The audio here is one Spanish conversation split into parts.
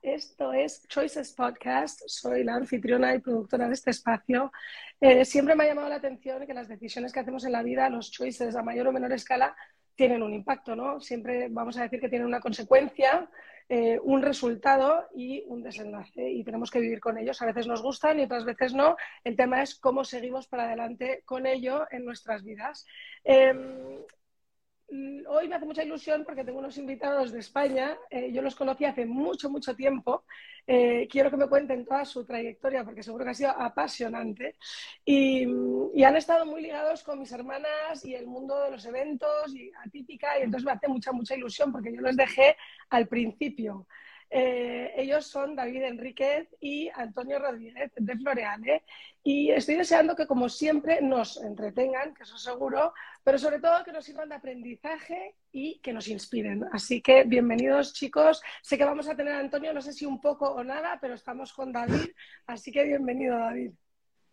Esto es Choices Podcast. Soy la anfitriona y productora de este espacio. Eh, siempre me ha llamado la atención que las decisiones que hacemos en la vida, los choices a mayor o menor escala, tienen un impacto, ¿no? Siempre vamos a decir que tienen una consecuencia, eh, un resultado y un desenlace. Y tenemos que vivir con ellos. A veces nos gustan y otras veces no. El tema es cómo seguimos para adelante con ello en nuestras vidas. Mm, hoy me hace mucha ilusión porque tengo unos invitados de España. Eh, yo los conocí hace mucho, mucho tiempo. Eh, quiero que me cuenten toda su trayectoria porque seguro que ha sido apasionante. Y, y, han estado muy ligados con mis hermanas y el mundo de los eventos y atípica. Y entonces me hace mucha, mucha ilusión porque yo los dejé al principio. Eh, ellos son David Enríquez y Antonio Rodríguez de Floreale. Y estoy deseando que, como siempre, nos entretengan, que eso seguro, pero sobre todo que nos sirvan de aprendizaje y que nos inspiren. Así que bienvenidos, chicos. Sé que vamos a tener a Antonio, no sé si un poco o nada, pero estamos con David. Así que bienvenido, David.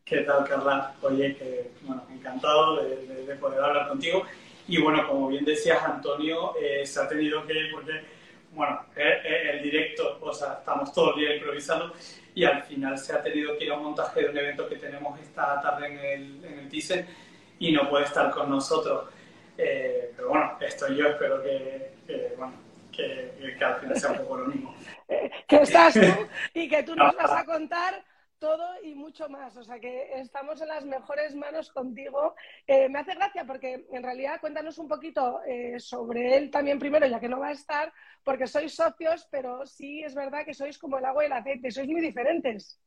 ¿Qué tal, Carla? Oye, bueno, encantado de, poder hablar contigo. Y bueno, como bien decías, Antonio eh, se ha tenido que porque bueno, el directo, o sea, estamos todo el día improvisando y al final se ha tenido que ir a un montaje de un evento que tenemos esta tarde en el, en el Thyssen y no puede estar con nosotros. Eh, pero bueno, estoy yo, espero que, bueno, que, que, al final sea un poco lo mismo. que estás tú y que tú nos vas a contar todo y mucho más. O sea que estamos en las mejores manos contigo. Eh, me hace gracia porque en realidad cuéntanos un poquito eh, sobre él también primero, ya que no va a estar, porque sois socios, pero sí es verdad que sois como el agua y el aceite, sois muy diferentes.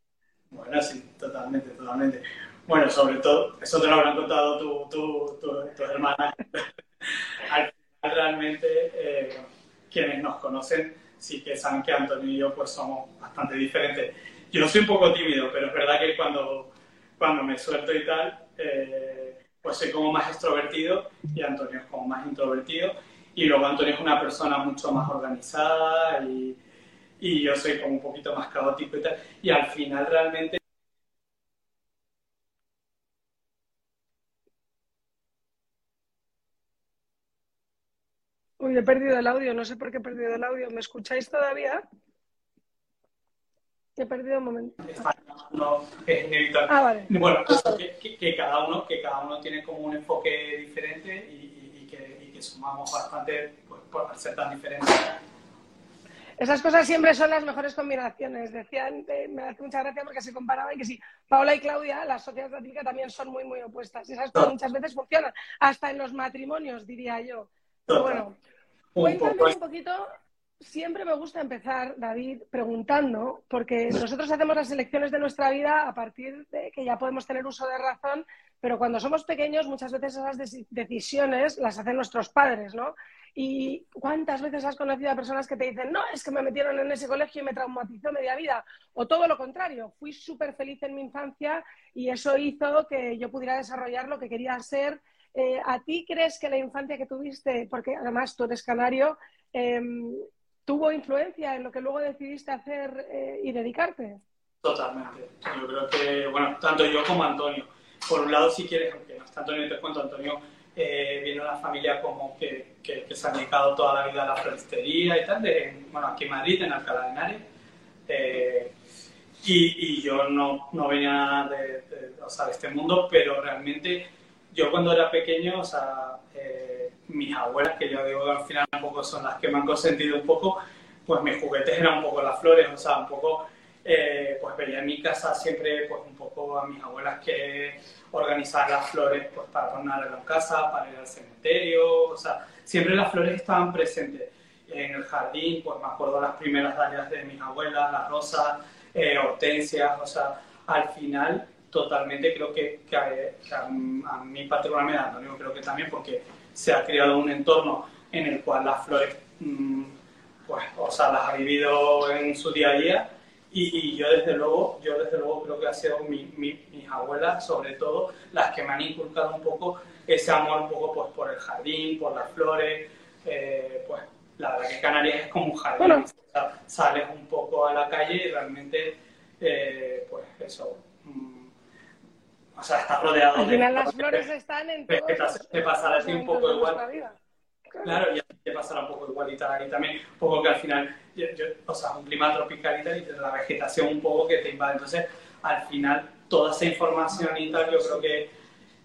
Bueno, sí, totalmente, totalmente. Bueno, sobre todo, eso te lo habrán contado tu, tu, tu, hermana. Realmente, eh, quienes nos conocen sí que saben que Antonio y yo pues somos bastante diferentes yo soy un poco tímido, pero es verdad que cuando, cuando me suelto y tal, eh, pues soy como más extrovertido y Antonio es como más introvertido. Y luego Antonio es una persona mucho más organizada y, y yo soy como un poquito más caótico y tal. Y al final realmente Uy, he perdido el audio, no sé por qué he perdido el audio. ¿Me escucháis todavía? He perdido un momento. No, es inevitable. Ah, vale. Bueno, que, que, cada uno, que cada uno tiene como un enfoque diferente y, y, que, y que, sumamos bastante pues, por ser tan diferentes. Esas cosas siempre son las mejores combinaciones. Decían, me hace mucha gracia porque se comparaban que si Paola y Claudia, las sociedades de también son muy, muy opuestas. Y esas cosas muchas veces funcionan, hasta en los matrimonios, diría yo. Pero bueno, cuéntame un poquito siempre me gusta empezar, David, preguntando, porque nosotros hacemos las elecciones de nuestra vida a partir de que ya podemos tener uso de razón, pero cuando somos pequeños muchas veces esas decisiones las hacen nuestros padres, ¿no? ¿Y cuántas veces has conocido a personas que te dicen, no, es que me metieron en ese colegio y me traumatizó media vida? O todo lo contrario, fui súper feliz en mi infancia y eso hizo que yo pudiera desarrollar lo que quería ser. Eh, ¿A ti crees que la infancia que tuviste, porque además tú eres canario, em, tuvo influencia en lo que luego decidiste hacer eh, y dedicarte? Totalmente. Yo creo que, bueno, tanto yo como Antonio. Por un lado, si quieres, aunque no está Antonio, te cuento, Antonio eh, viene de una familia como que, que, se ha dedicado toda la vida a la floristería y tal, de, bueno, aquí en Madrid, en Alcalá de Henares. Eh, y, y, yo no, no venía de, de, o sea, de este mundo, pero realmente yo cuando era pequeño, o sea, mis abuelas, que yo digo que al final un poco son las que me han consentido un poco, pues mis juguetes eran un poco las flores, o sea, un poco, eh, pues veía en mi casa siempre, pues un poco a mis abuelas que organizar las flores, pues para ponerlas en casa, para ir al cementerio, o sea, siempre las flores estaban presentes. En el jardín, pues me acuerdo las primeras dalias de mis abuelas, las rosas, eh, hortensias, o sea, al final totalmente, creo que, que, a, mí particularmente, a Antonio creo que también, porque se ha creado un entorno en el cual las flores, mm, pues, o sea, las ha vivido en su día a día. Y, yo desde luego, yo desde luego creo que ha sido mi, mis abuelas, sobre todo, las que me han inculcado un poco ese amor un poco pues, por el jardín, por las flores, eh, pues la verdad que Canarias es como un jardín, sales un poco a la calle y realmente, eh, pues eso, o sea, está rodeado Al final las flores están en todo. Te, pasará así un poco igual. Claro, y te pasará un poco igual. tal, y también un poco que al final, o sea, un clima tropical y tal, y la vegetación un poco que te invade. Entonces, al final, toda esa información y tal, yo creo que,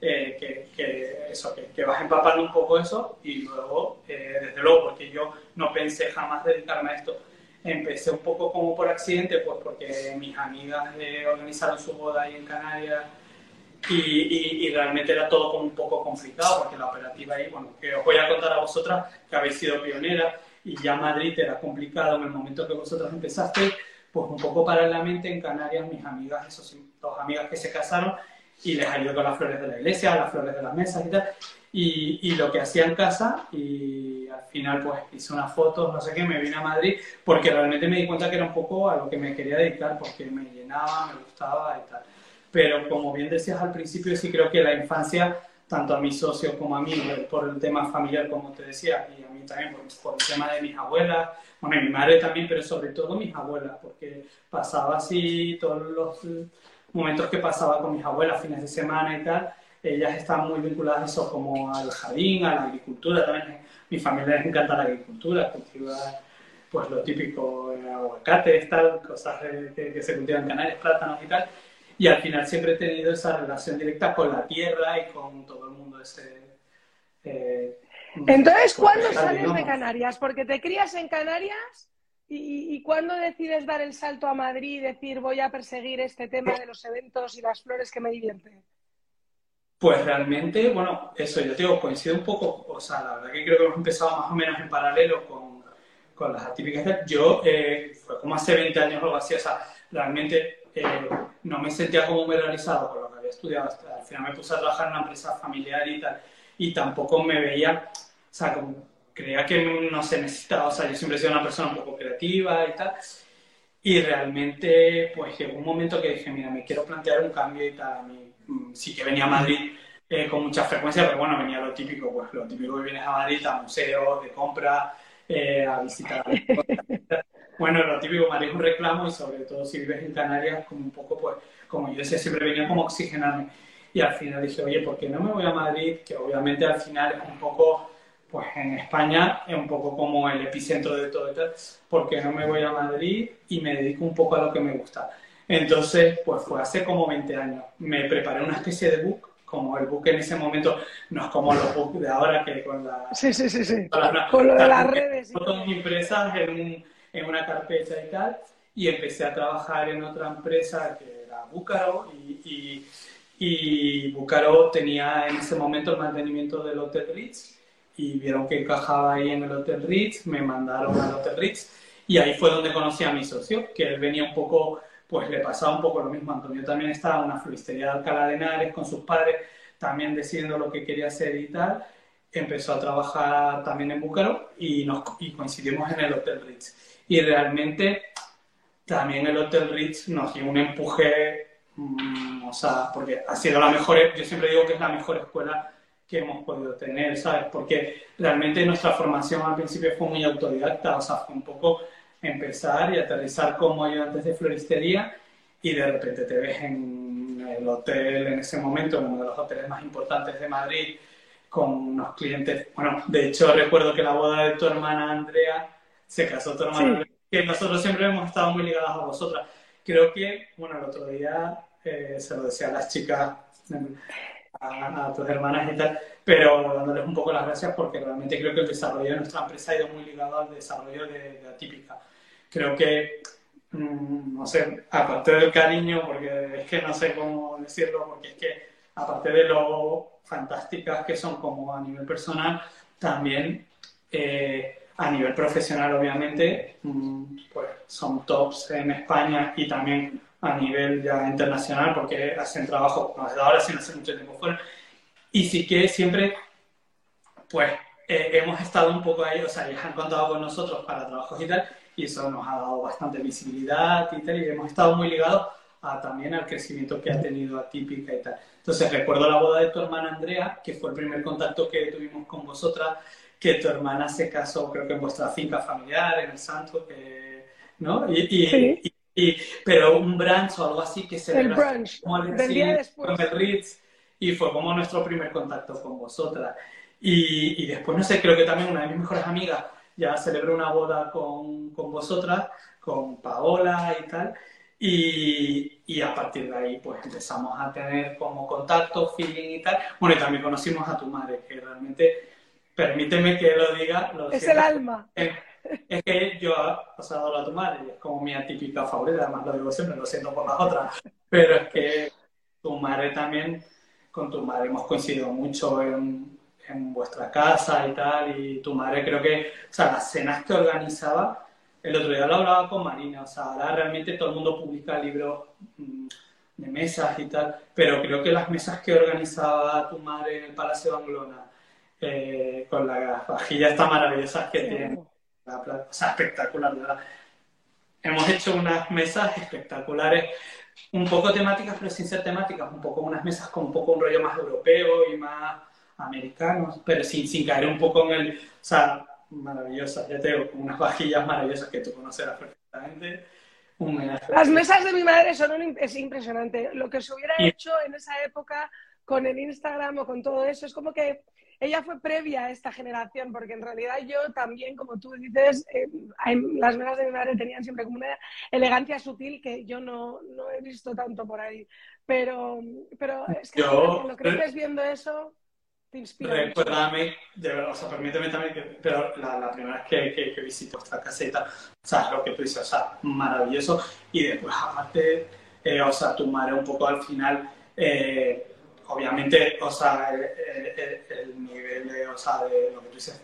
eh, que, eso, que, vas empapando un poco eso, y luego, eh, desde luego, porque yo no pensé jamás dedicarme a esto, empecé un poco como por accidente, pues porque mis amigas eh, organizaron su boda ahí en Canarias y, y, realmente era todo como un poco complicado porque la operativa ahí, bueno, que os voy a contar a vosotras que habéis sido pioneras y ya Madrid era complicado en el momento que vosotras empezasteis, pues un poco paralelamente en Canarias mis amigas, esos dos amigas que se casaron y les ayudé con las flores de la iglesia, las flores de las mesas y tal. Y, y, lo que hacía en casa y al final pues hice unas fotos, no sé qué, me vine a Madrid porque realmente me di cuenta que era un poco a lo que me quería dedicar porque me llenaba, me gustaba y tal pero como bien decías al principio, sí creo que la infancia, tanto a mis socios como a mí, por el tema familiar, como te decía, y a mí también por, el tema de mis abuelas, bueno, mi madre también, pero sobre todo mis abuelas, porque pasaba así todos los momentos que pasaba con mis abuelas, fines de semana y tal, ellas estaban muy vinculadas a eso, como al jardín, a la agricultura, también mi familia les encanta la agricultura, cultivar pues lo típico, eh, aguacates, tal, cosas que, que se cultivan en Canarias, plátanos y tal, y al final siempre he tenido esa relación directa con la tierra y con todo el mundo ese... Eh, Entonces, ¿cuándo sales de Canarias? Porque te crías en Canarias y, y, ¿cuándo decides dar el salto a Madrid y decir voy a perseguir este tema de los eventos y las flores que me divierten? Pues realmente, bueno, eso yo te digo, coincide un poco, o sea, la verdad que creo que hemos empezado más o menos en paralelo con, con las atípicas. Yo, eh, fue como hace 20 años o algo así, o sea, realmente no me sentía como muy realizado con lo que había estudiado. Hasta, al final me puse a trabajar en una empresa familiar y tal, y tampoco me veía, o sea, como creía que no se necesitaba, o sea, yo siempre he sido una persona un poco creativa y tal, y realmente, pues llegó un momento que dije, mira, me quiero plantear un cambio y tal, mm, sí que venía a Madrid eh, con mucha frecuencia, pero bueno, venía lo típico, pues lo típico que vienes a Madrid, a museos, de compra, eh, a visitar. Bueno, lo típico, un reclamo y sobre todo si vives en Canarias, como un poco, pues, como yo decía, siempre venía como oxigenarme. Y al final dije, oye, ¿por qué no me voy a Madrid? Que obviamente al final es un poco, pues en España es un poco como el epicentro de todo y tal. ¿Por qué no me voy a Madrid y me dedico un poco a lo que me gusta? Entonces, pues fue hace como 20 años. Me preparé una especie de book como el book en ese momento no es como los books de ahora que con la sí sí sí sí con, lo de las redes fotos impresas en un en una carpeta y tal, y empecé a trabajar en otra empresa que era Búcaro, y, y, Búcaro tenía en ese momento el mantenimiento del Hotel Ritz, y vieron que encajaba ahí en el Hotel Ritz, me mandaron al Hotel Ritz, y ahí fue donde conocí a mi socio, que él venía un poco, pues le pasaba un poco lo mismo. Antonio también estaba en una floristería de Alcalá de Henares con sus padres, también decidiendo lo que quería hacer y tal. Empezó a trabajar también en Búcaro y, nos, y coincidimos en el Hotel Ritz y realmente también el Hotel Ritz nos dio un empuje, mm, o sea, porque ha sido la mejor, yo siempre digo que es la mejor escuela que hemos podido tener, ¿sabes? Porque realmente nuestra formación al principio fue muy autodidacta, o sea, fue un poco empezar y aterrizar como ayudantes de floristería y de repente te ves en el hotel en ese momento, uno de los hoteles más importantes de Madrid, con unos clientes, bueno, de hecho recuerdo que la boda de tu hermana Andrea se casó tu hermana, que nosotros siempre hemos estado muy ligadas a vosotras. Creo que, bueno, el otro día eh, se lo decía a las chicas, a, tus hermanas y tal, pero dándoles un poco las gracias porque realmente creo que el desarrollo de nuestra empresa ha ido muy ligado al desarrollo de, de Atípica. Creo que, mm, no sé, aparte del cariño, porque es que no sé cómo decirlo, porque es que aparte de lo fantásticas que son como a nivel personal, también... Eh, a nivel profesional, obviamente, mm, pues son tops en España y también a nivel ya internacional, porque hacen trabajo, desde ahora, sino hace mucho tiempo fuera. Y sí que siempre, pues, eh, hemos estado un poco ahí, o sea, ya han contado con nosotros para trabajos y tal, y eso nos ha dado bastante visibilidad y tal, y hemos estado muy ligados a, también al crecimiento que ha tenido Atípica y tal. Entonces, recuerdo la boda de tu hermana Andrea, que fue el primer contacto que tuvimos con vosotras, que tu hermana se casó, creo que en vuestra finca familiar, en el Santo, que, ¿no? Y, y, pero un brunch o algo así que se el brunch, como el, con el Ritz, y fue como nuestro primer contacto con vosotras. Y, y, después, no sé, creo que también una de mis mejores amigas ya celebré una boda con, con vosotras, con Paola y tal, y, y, a partir de ahí pues empezamos a tener como contacto, feeling y tal. Bueno, y también conocimos a tu madre, que realmente, permíteme que lo diga. Lo es el alma. Es, que yo he pasado a tu madre, es como mi típica favorita, además lo digo siempre, lo siento por las otras, pero es que tu madre también, con tu madre hemos coincidido mucho en, en vuestra casa y tal, y tu madre creo que, o sea, las cenas que organizaba, el otro día lo hablaba con Marina, o sea, ahora realmente todo el mundo publica libros mm, de mesas y tal, pero creo que las mesas que organizaba tu madre en el Palacio de Anglona, eh, con las vajillas tan maravillosas que tiene, o sea, espectacular, ¿verdad? Hemos hecho unas mesas espectaculares, un poco temáticas, pero sin ser temáticas, un poco unas mesas con un poco un rollo más europeo y más americano, pero sin, sin caer un poco en el, o sea, maravillosas, ya tengo unas vajillas maravillosas que tú conocerás perfectamente. Las mesas de mi madre son un, es impresionante. Lo que se hubiera hecho en esa época con el Instagram o con todo eso, es como que ella fue previa a esta generación, porque en realidad yo también, como tú dices, eh, las mesas de mi madre tenían siempre como una elegancia sutil que yo no, no he visto tanto por ahí. Pero, pero es que lo que estés viendo eso Recuérdame, de verdad, o sea, permíteme también que, pero la, la primera vez que, que, que, visito esta caseta, o sea, lo que tú dices, o sea, maravilloso. Y después, aparte, eh, o sea, tu madre un poco al final, eh, obviamente, o sea, el, el, nivel de, o sea, de lo que tú dices,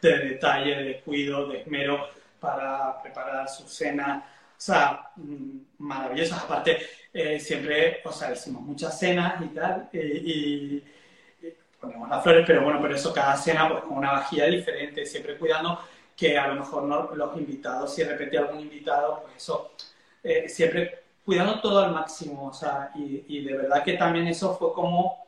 de, detalle, de cuido, de esmero para preparar su cena, o sea, mm, maravillosas. Aparte, eh, siempre, o sea, hicimos muchas cenas y tal, y ponemos las flores, pero bueno, pero eso cada cena pues con una vajilla diferente, siempre cuidando que a lo mejor no, los invitados, si repete algún invitado, pues eso, eh, siempre cuidando todo al máximo, o sea, y, y, de verdad que también eso fue como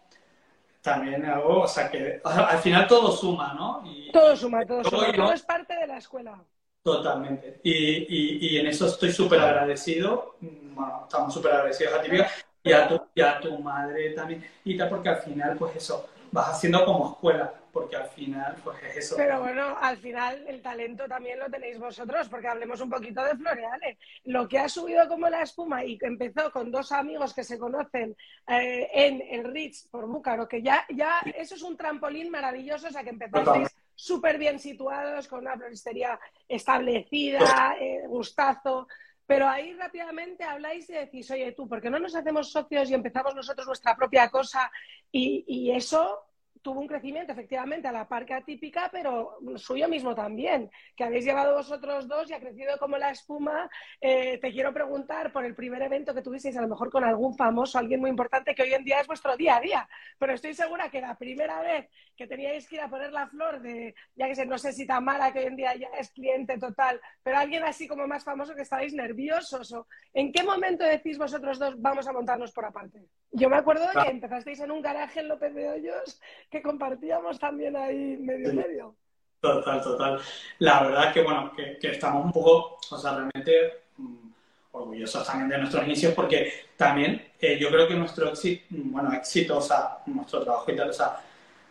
también algo, o sea, que al final todo suma, ¿no? Y, todo suma, todo suma, todo es parte de la escuela. Totalmente. Y, y, y en eso estoy súper agradecido, bueno, estamos súper agradecidos a ti, y a, tu, y a tu madre también, y tal, porque al final, pues eso, vas haciendo como escuela, porque al final, pues es eso. Pero bueno, al final el talento también lo tenéis vosotros, porque hablemos un poquito de Floreale. Lo que ha subido como la espuma y que empezó con dos amigos que se conocen eh, en el Ritz por Búcaro, que ya, ya eso es un trampolín maravilloso, o sea que empezasteis súper bien situados, con una floristería establecida, eh, gustazo. Pero ahí rápidamente habláis y decís, oye, tú, ¿por qué no nos hacemos socios y empezamos nosotros nuestra propia cosa? Y, y eso tuvo un crecimiento efectivamente a la parque atípica, pero suyo mismo también, que habéis llevado vosotros dos y ha crecido como la espuma. Eh, te quiero preguntar por el primer evento que tuvisteis, a lo mejor con algún famoso, alguien muy importante, que hoy en día es vuestro día a día, pero estoy segura que la primera vez que teníais que ir a poner la flor de, ya que sé, no sé si Tamara, que hoy en día ya es cliente total, pero alguien así como más famoso que estáis nerviosos, o ¿en qué momento decís vosotros dos vamos a montarnos por aparte? Yo me acuerdo de que empezasteis en un garaje en López de Hoyos que compartíamos también ahí medio medio. Total, total. La verdad que, bueno, que, estamos un poco, o sea, realmente mm, orgullosos también de nuestros inicios porque también eh, yo creo que nuestro éxito, bueno, éxito, o sea, nuestro trabajo y tal, o sea,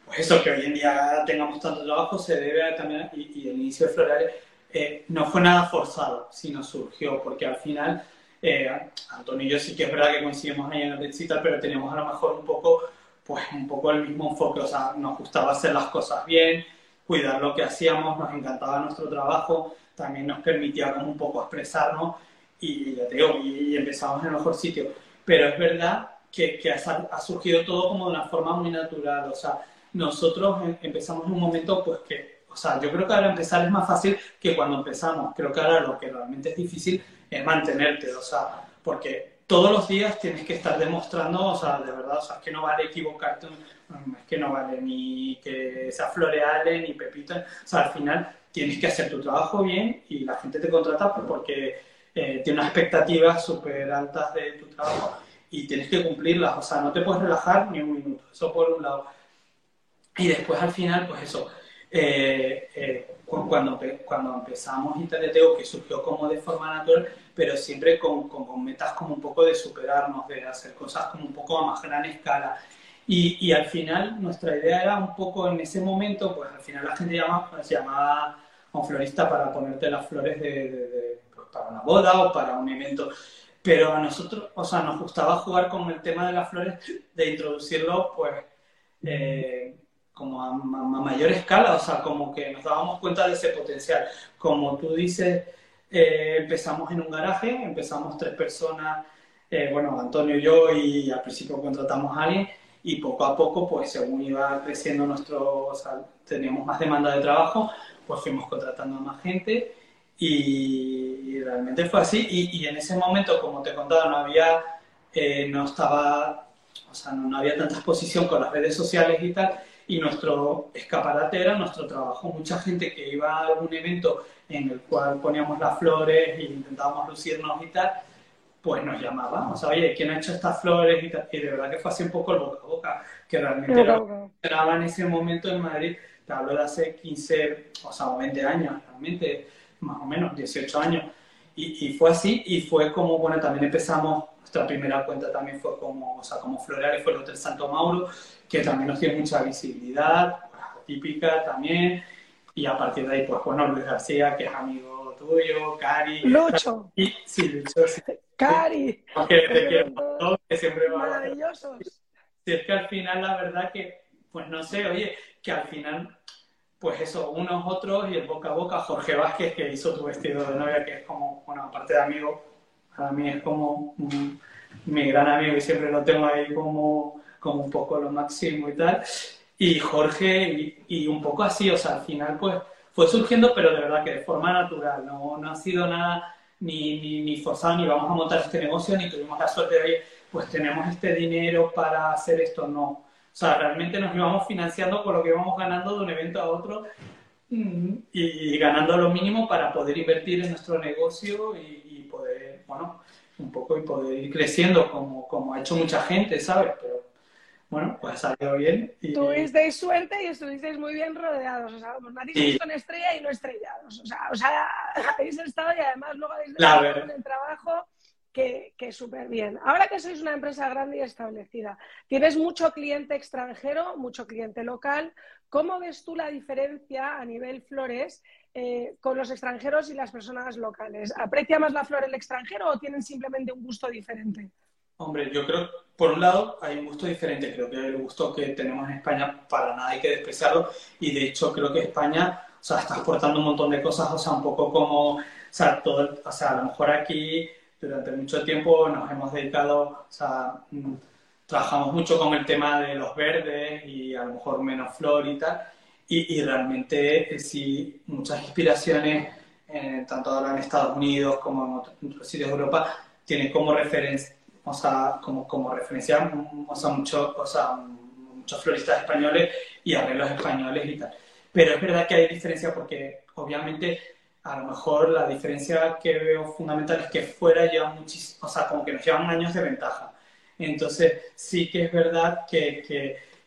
pues eso, que hoy en día tengamos tanto trabajo se debe también, y, el inicio de Florales eh, no fue nada forzado, sino surgió, porque al final, eh, Antonio y yo sí que es verdad que coincidimos ahí en el éxito, pero teníamos a lo mejor un poco pues un poco el mismo enfoque, o sea, nos gustaba hacer las cosas bien, cuidar lo que hacíamos, nos encantaba nuestro trabajo, también nos permitía como un poco expresarnos y ya te digo, y, empezamos en el mejor sitio. Pero es verdad que, que ha, surgido todo como de una forma muy natural, o sea, nosotros em, empezamos en un momento pues que, o sea, yo creo que ahora empezar es más fácil que cuando empezamos, creo que ahora lo que realmente es difícil es mantenerte, o sea, porque todos los días tienes que estar demostrando, o sea, de verdad, o sea, es que no vale equivocarte, es que no vale ni que sea Floreale ni Pepito, o sea, al final tienes que hacer tu trabajo bien y la gente te contrata porque eh, tiene unas expectativas súper altas de tu trabajo y tienes que cumplirlas, o sea, no te puedes relajar ni un minuto, eso por un lado. Y después al final, pues eso, eh, eh, cuando, cuando empezamos Internet, que surgió como de forma natural, pero siempre con, con, metas como un poco de superarnos, de hacer cosas como un poco a más gran escala. Y, y, al final nuestra idea era un poco en ese momento, pues al final la gente llamaba, pues, llamaba un florista para ponerte las flores de, pues, para una boda o para un evento. Pero a nosotros, o sea, nos gustaba jugar con el tema de las flores, de introducirlo, pues, eh, como a, mayor escala, o sea, como que nos dábamos cuenta de ese potencial. Como tú dices, eh, empezamos en un garaje, empezamos tres personas, eh, bueno, Antonio y yo, y al principio contratamos a alguien, y poco a poco, pues según iba creciendo nuestro, o sea, teníamos más demanda de trabajo, pues fuimos contratando a más gente y, realmente fue así. Y, en ese momento, como te contaba, no había, eh, no estaba, o sea, no, había tanta exposición con las redes sociales y tal. Y nuestro escaparate era nuestro trabajo. Mucha gente que iba a algún evento en el cual poníamos las flores e intentábamos lucirnos y tal, pues nos llamaba. O sea, oye, ¿quién ha hecho estas flores? Y, tal. y de verdad que fue así un poco el boca a boca, que realmente era, en ese momento en Madrid. Te hablo de hace 15, o sea, 20 años, realmente más o menos, 18 años. Y, y, fue así, y fue como, bueno, también empezamos, nuestra primera cuenta también fue como, o sea, como Floreales, fue el Hotel Santo Mauro, que también nos dio mucha visibilidad, típica también, y a partir de ahí, pues bueno, Luis García, que es amigo tuyo, Cari. Lucho. Y, sí, Lucho, sí. Cari. Que te quiero, que siempre va Maravillosos. Si es que al final, la verdad que, pues no sé, oye, que al final pues eso, unos otros y el boca a boca, Jorge Vázquez, que hizo tu vestido de novia, que es como, bueno, aparte de amigo, para mí es como mi gran amigo y siempre lo tengo ahí como, como un poco lo máximo y tal. Y Jorge, y, un poco así, o sea, al final pues fue surgiendo, pero de verdad que de forma natural, no, no ha sido nada ni, ni, ni forzado, ni vamos a montar este negocio, ni tuvimos la suerte de, pues tenemos este dinero para hacer esto, no o sea, realmente nos íbamos financiando por lo que íbamos ganando de un evento a otro mm, y, ganando lo mínimo para poder invertir en nuestro negocio y, poder, bueno, un poco y poder ir creciendo como, como ha hecho mucha gente, ¿sabes? Pero bueno, pues ha salido bien. Y... Tuvisteis suerte y estuvisteis muy bien rodeados. O sea, nadie con estrella y no estrellados. O sea, o sea, habéis estado y además luego habéis estado en el trabajo que, súper bien. Ahora que sois una empresa grande y establecida, tienes mucho cliente extranjero, mucho cliente local. ¿Cómo ves tú la diferencia a nivel flores eh, con los extranjeros y las personas locales? ¿Aprecia más la flor el extranjero o tienen simplemente un gusto diferente? Hombre, yo creo, por un lado, hay un gusto diferente. Creo que el gusto que tenemos en España, para nada hay que despreciarlo. Y de hecho, creo que España, o sea, está exportando un montón de cosas, o sea, un poco como, o sea, todo, o sea, a lo mejor aquí durante mucho tiempo nos hemos dedicado, o sea, mm, trabajamos mucho con el tema de los verdes y a lo mejor menos flor y tal, y, realmente eh, sí, muchas inspiraciones, eh, tanto ahora en Estados Unidos como en otros, sitios de Europa, tienen como referencia, o sea, como, como referencia, o sea, mucho, o sea, muchos floristas españoles y arreglos españoles y tal. Pero es verdad que hay diferencia porque obviamente a lo mejor la diferencia que veo fundamental es que fuera lleva muchísimo, o sea, como que nos llevan años de ventaja. Entonces, sí que es verdad que,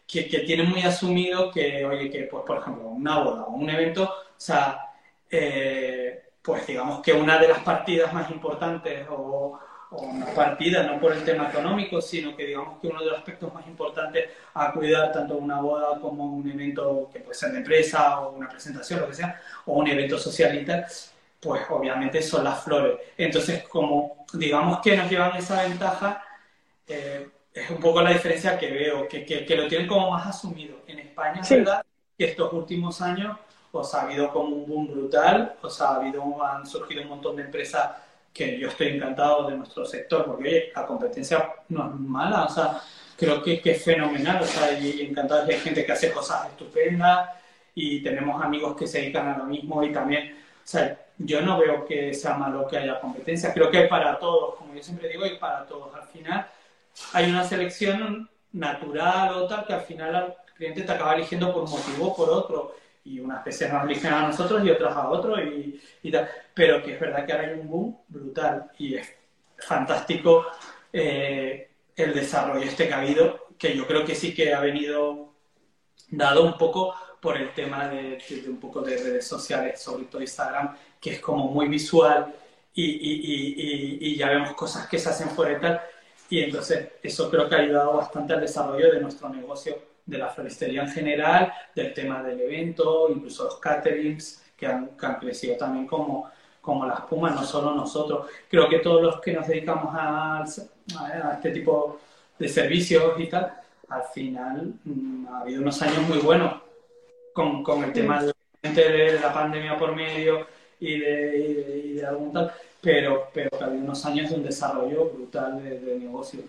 que, que, tienen muy asumido que, oye, que, pues, por ejemplo, una boda o un evento, o sea, eh, pues digamos que una de las partidas más importantes o, o una partida, no por el tema económico, sino que digamos que uno de los aspectos más importantes a cuidar tanto una boda como un evento que puede ser de empresa o una presentación, lo que sea, o un evento social y tal, pues obviamente son las flores. Entonces, como digamos que nos llevan esa ventaja, eh, es un poco la diferencia que veo, que, que, lo tienen como más asumido. En España, ¿verdad? Que estos últimos años, pues ha habido como un boom brutal, o sea, ha habido, han surgido un montón de empresas que yo estoy encantado de nuestro sector, porque oye, la competencia no es mala, o sea, creo que, que es fenomenal, o sea, y encantado de gente que hace cosas estupendas y tenemos amigos que se dedican a lo mismo y también, o sea, yo no veo que sea malo que haya competencia, creo que es para todos, como yo siempre digo, y para todos. Al final hay una selección natural o tal que al final el cliente te acaba eligiendo por un motivo o por otro y unas veces nos eligen a nosotros y otras a otros y, y, tal. Pero que es verdad que ahora hay un boom brutal y es fantástico eh, el desarrollo este que ha habido, que yo creo que sí que ha venido dado un poco por el tema de, un poco de redes sociales, sobre todo Instagram, que es como muy visual y, y, y, ya vemos cosas que se hacen por y tal. Y entonces eso creo que ha ayudado bastante al desarrollo de nuestro negocio de la floristería en general, del tema del evento, incluso los caterings, que han, crecido también como, como las pumas, no solo nosotros. Creo que todos los que nos dedicamos a, a este tipo de servicios y tal, al final mm, ha habido unos años muy buenos con, con el tema de la pandemia por medio y de, y de, algún tal, pero, pero que ha habido unos años de un desarrollo brutal de, de negocio.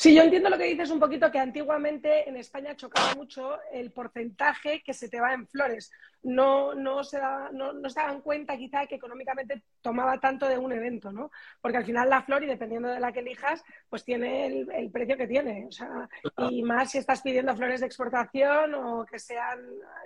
Sí, yo entiendo lo que dices un poquito, que antiguamente en España chocaba mucho el porcentaje que se te va en flores. No, no, se, no, no se daban cuenta quizá que económicamente tomaba tanto de un evento, ¿no? Porque al final la flor, y dependiendo de la que elijas, pues tiene el, precio que tiene. O sea, y más si estás pidiendo flores de exportación o que sean,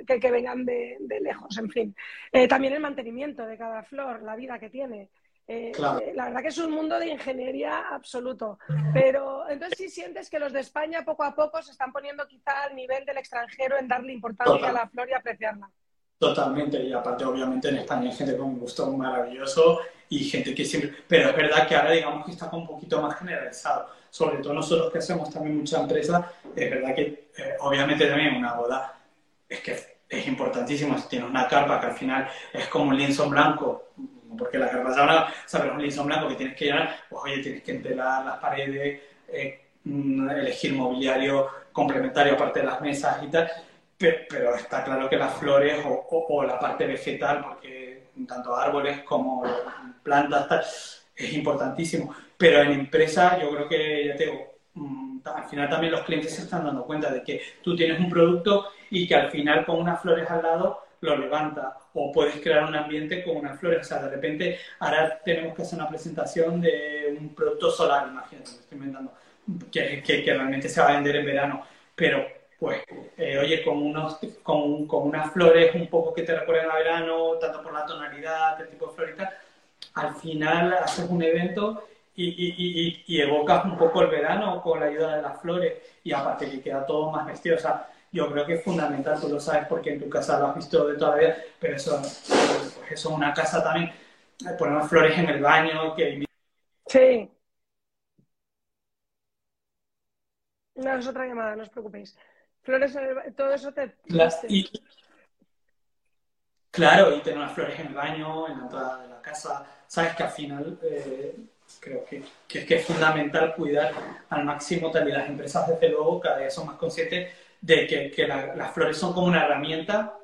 que, que vengan de, lejos, en fin. Eh, también el mantenimiento de cada flor, la vida que tiene. Eh, eh, la verdad que es un mundo de ingeniería absoluto. Pero entonces sí sientes que los de España poco a poco se están poniendo quizá al nivel del extranjero en darle importancia a la flor y apreciarla. Totalmente, y aparte obviamente en España hay gente con un gusto maravilloso y gente que siempre... Pero es verdad que ahora digamos que está un poquito más generalizado. Sobre todo nosotros que hacemos también mucha empresa, es verdad que eh, obviamente también una boda es que es importantísimo. Si tienes una carpa que al final es como un lienzo blanco, porque la carpa ahora, o sea, pero un lienzo blanco que tienes que llenar, pues oye, tienes que enterar las paredes, eh, mm, elegir mobiliario complementario aparte de las mesas y tal, pero, está claro que las flores o, la parte vegetal, porque tanto árboles como plantas, tal, es importantísimo. Pero en empresa yo creo que, ya mm, al final también los clientes se están dando cuenta de que tú tienes un producto y que al final con unas flores al lado lo levanta o puedes crear un ambiente con unas flores. O sea, de repente ahora tenemos que hacer una presentación de un producto solar, imagínate, me estoy inventando, que, que, realmente se va a vender en verano. Pero, pues, eh, oye, con, unos, con, con, unas flores un poco que te recuerden a verano, tanto por la tonalidad, el tipo de florita, al final haces un evento y, y, y, evocas un poco el verano con la ayuda de las flores y aparte que queda todo más vestido. O sea, yo creo que es fundamental, tú lo sabes porque en tu casa lo has visto de toda la vida, pero eso, pues eso es una casa también, ponemos flores en el baño, que... Sí. No, es otra llamada, no os preocupéis. Flores en el todo eso te... claro, y tener las flores en el baño, en la entrada de la casa, sabes que al final... Eh, creo que, que, es fundamental cuidar al máximo tal y las empresas desde luego cada día son más conscientes de que, que las flores son como una herramienta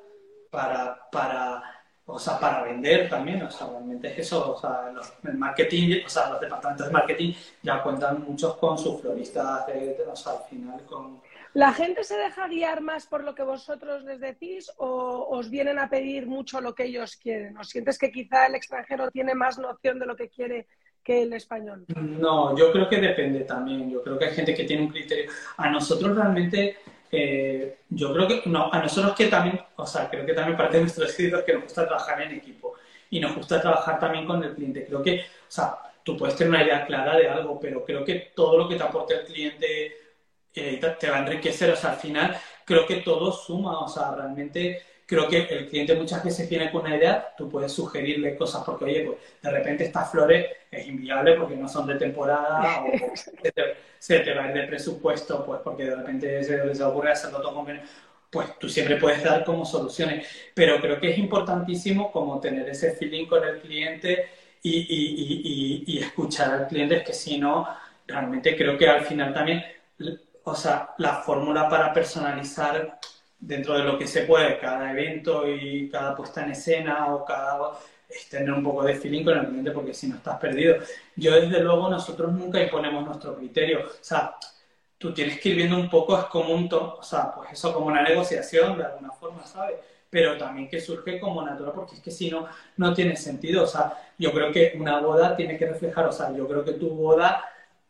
para, para, o sea, para vender también, o sea, realmente es eso, o sea, los, el marketing, o sea, los departamentos de marketing ya cuentan muchos con sus floristas, o sea, al final con... ¿La gente se deja guiar más por lo que vosotros les decís o os vienen a pedir mucho lo que ellos quieren? ¿O sientes que quizá el extranjero tiene más noción de lo que quiere que el español? No, yo creo que depende también. Yo creo que hay gente que tiene un criterio. A nosotros realmente eh, yo creo que no, a nosotros que también, o sea, creo que también parte de nuestro es que nos gusta trabajar en equipo y nos gusta trabajar también con el cliente. Creo que, o sea, tú puedes tener una idea clara de algo, pero creo que todo lo que te aporte el cliente eh, te va a enriquecer, o sea, al final creo que todo suma, o sea, realmente creo que el cliente muchas veces viene con una idea, tú puedes sugerirle cosas porque, oye, pues de repente estas flores es inviable porque no son de temporada o se te, va a ir de presupuesto, pues porque de repente se les ocurre hacerlo todo con pues tú siempre puedes dar como soluciones. Pero creo que es importantísimo como tener ese feeling con el cliente y, y, y, y escuchar al cliente, es que si no, realmente creo que al final también, o sea, la fórmula para personalizar dentro de lo que se puede, cada evento y cada puesta en escena o cada es tener un poco de feeling con el cliente porque si no estás perdido. Yo desde luego nosotros nunca imponemos nuestro criterio. O sea, tú tienes que ir viendo un poco, es como un o sea, pues eso como una negociación de alguna forma, ¿sabes? Pero también que surge como natural porque es que si no, no tiene sentido. O sea, yo creo que una boda tiene que reflejar, o sea, yo creo que tu boda,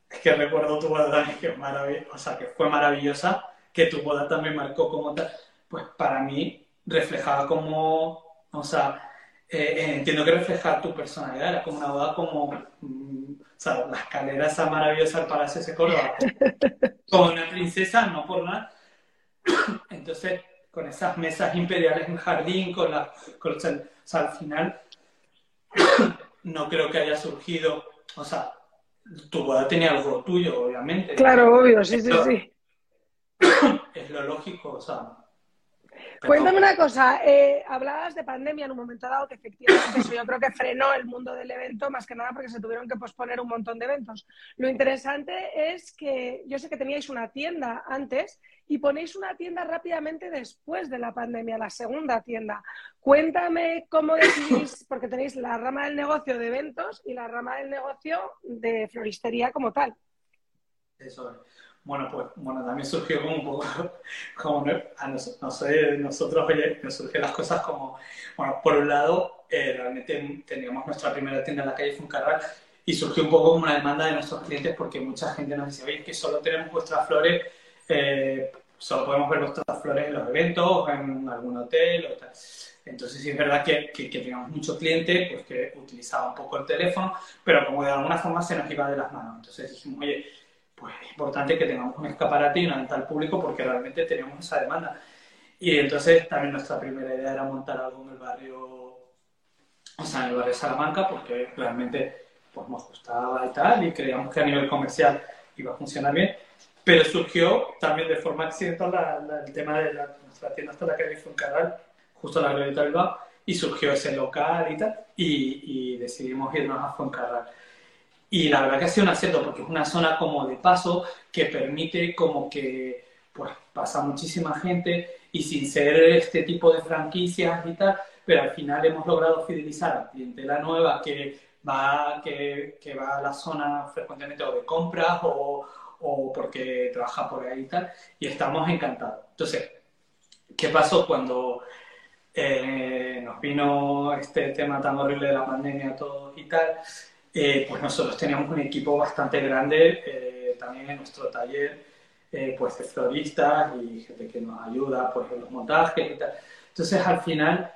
es que recuerdo tu boda que, o sea, que fue maravillosa, que tu boda también marcó como tal, pues para mí reflejaba como, o sea, eh, eh, entiendo que refleja tu personalidad, era como una boda como, mm, o sea, la escalera esa maravillosa al Palacio de Córdoba, como una princesa, no por nada. Entonces, con esas mesas imperiales en jardín, con la, con, o sea, al final, no creo que haya surgido, o sea, tu boda tenía algo tuyo, obviamente. Claro, obvio, sí, sí, sí. Es lo lógico, o sea. Cuéntame una cosa, eh, hablabas de pandemia en un momento dado que efectivamente eso yo creo que frenó el mundo del evento, más que nada porque se tuvieron que posponer un montón de eventos. Lo interesante es que yo sé que teníais una tienda antes y ponéis una tienda rápidamente después de la pandemia, la segunda tienda. Cuéntame cómo decidís, porque tenéis la rama del negocio de eventos y la rama del negocio de floristería como tal. Eso es. Bueno, pues bueno, también surgió como un poco, como a nos, no sé, nosotros oye, nos surgieron las cosas como, bueno, por un lado, eh, realmente teníamos nuestra primera tienda en la calle Funcarral y surgió un poco como una demanda de nuestros clientes porque mucha gente nos decía, oye, que solo tenemos vuestras flores, eh, solo podemos ver vuestras flores en los eventos, en algún hotel o tal. Entonces sí es verdad que, que, que teníamos muchos clientes pues, que utilizaban un poco el teléfono, pero como de alguna forma se nos iba de las manos. Entonces dijimos, oye, pues es importante que tengamos un escaparate y una venta público porque realmente tenemos esa demanda. Y entonces también nuestra primera idea era montar algo en el barrio, o sea, en el barrio de Salamanca, porque realmente pues, nos gustaba y tal, y creíamos que a nivel comercial iba a funcionar bien. Pero surgió también de forma accidental el tema de la, nuestra tienda hasta la calle Fuencarral, justo en la Glorieta Bilbao, y surgió ese local y tal, y, y decidimos irnos a Fuencarral. Y la verdad que ha sido un acierto porque es una zona como de paso que permite como que pues pasa muchísima gente y sin ser este tipo de franquicias y tal, pero al final hemos logrado fidelizar a clientela nueva que va, que, que va a la zona frecuentemente o de compras o, o porque trabaja por ahí y tal, y estamos encantados. Entonces, ¿qué pasó cuando eh, nos vino este tema tan horrible de la pandemia todo y tal? Eh, pues nosotros teníamos un equipo bastante grande eh, también en nuestro taller, eh, pues de floristas y gente que nos ayuda pues, en los montajes y tal. Entonces al final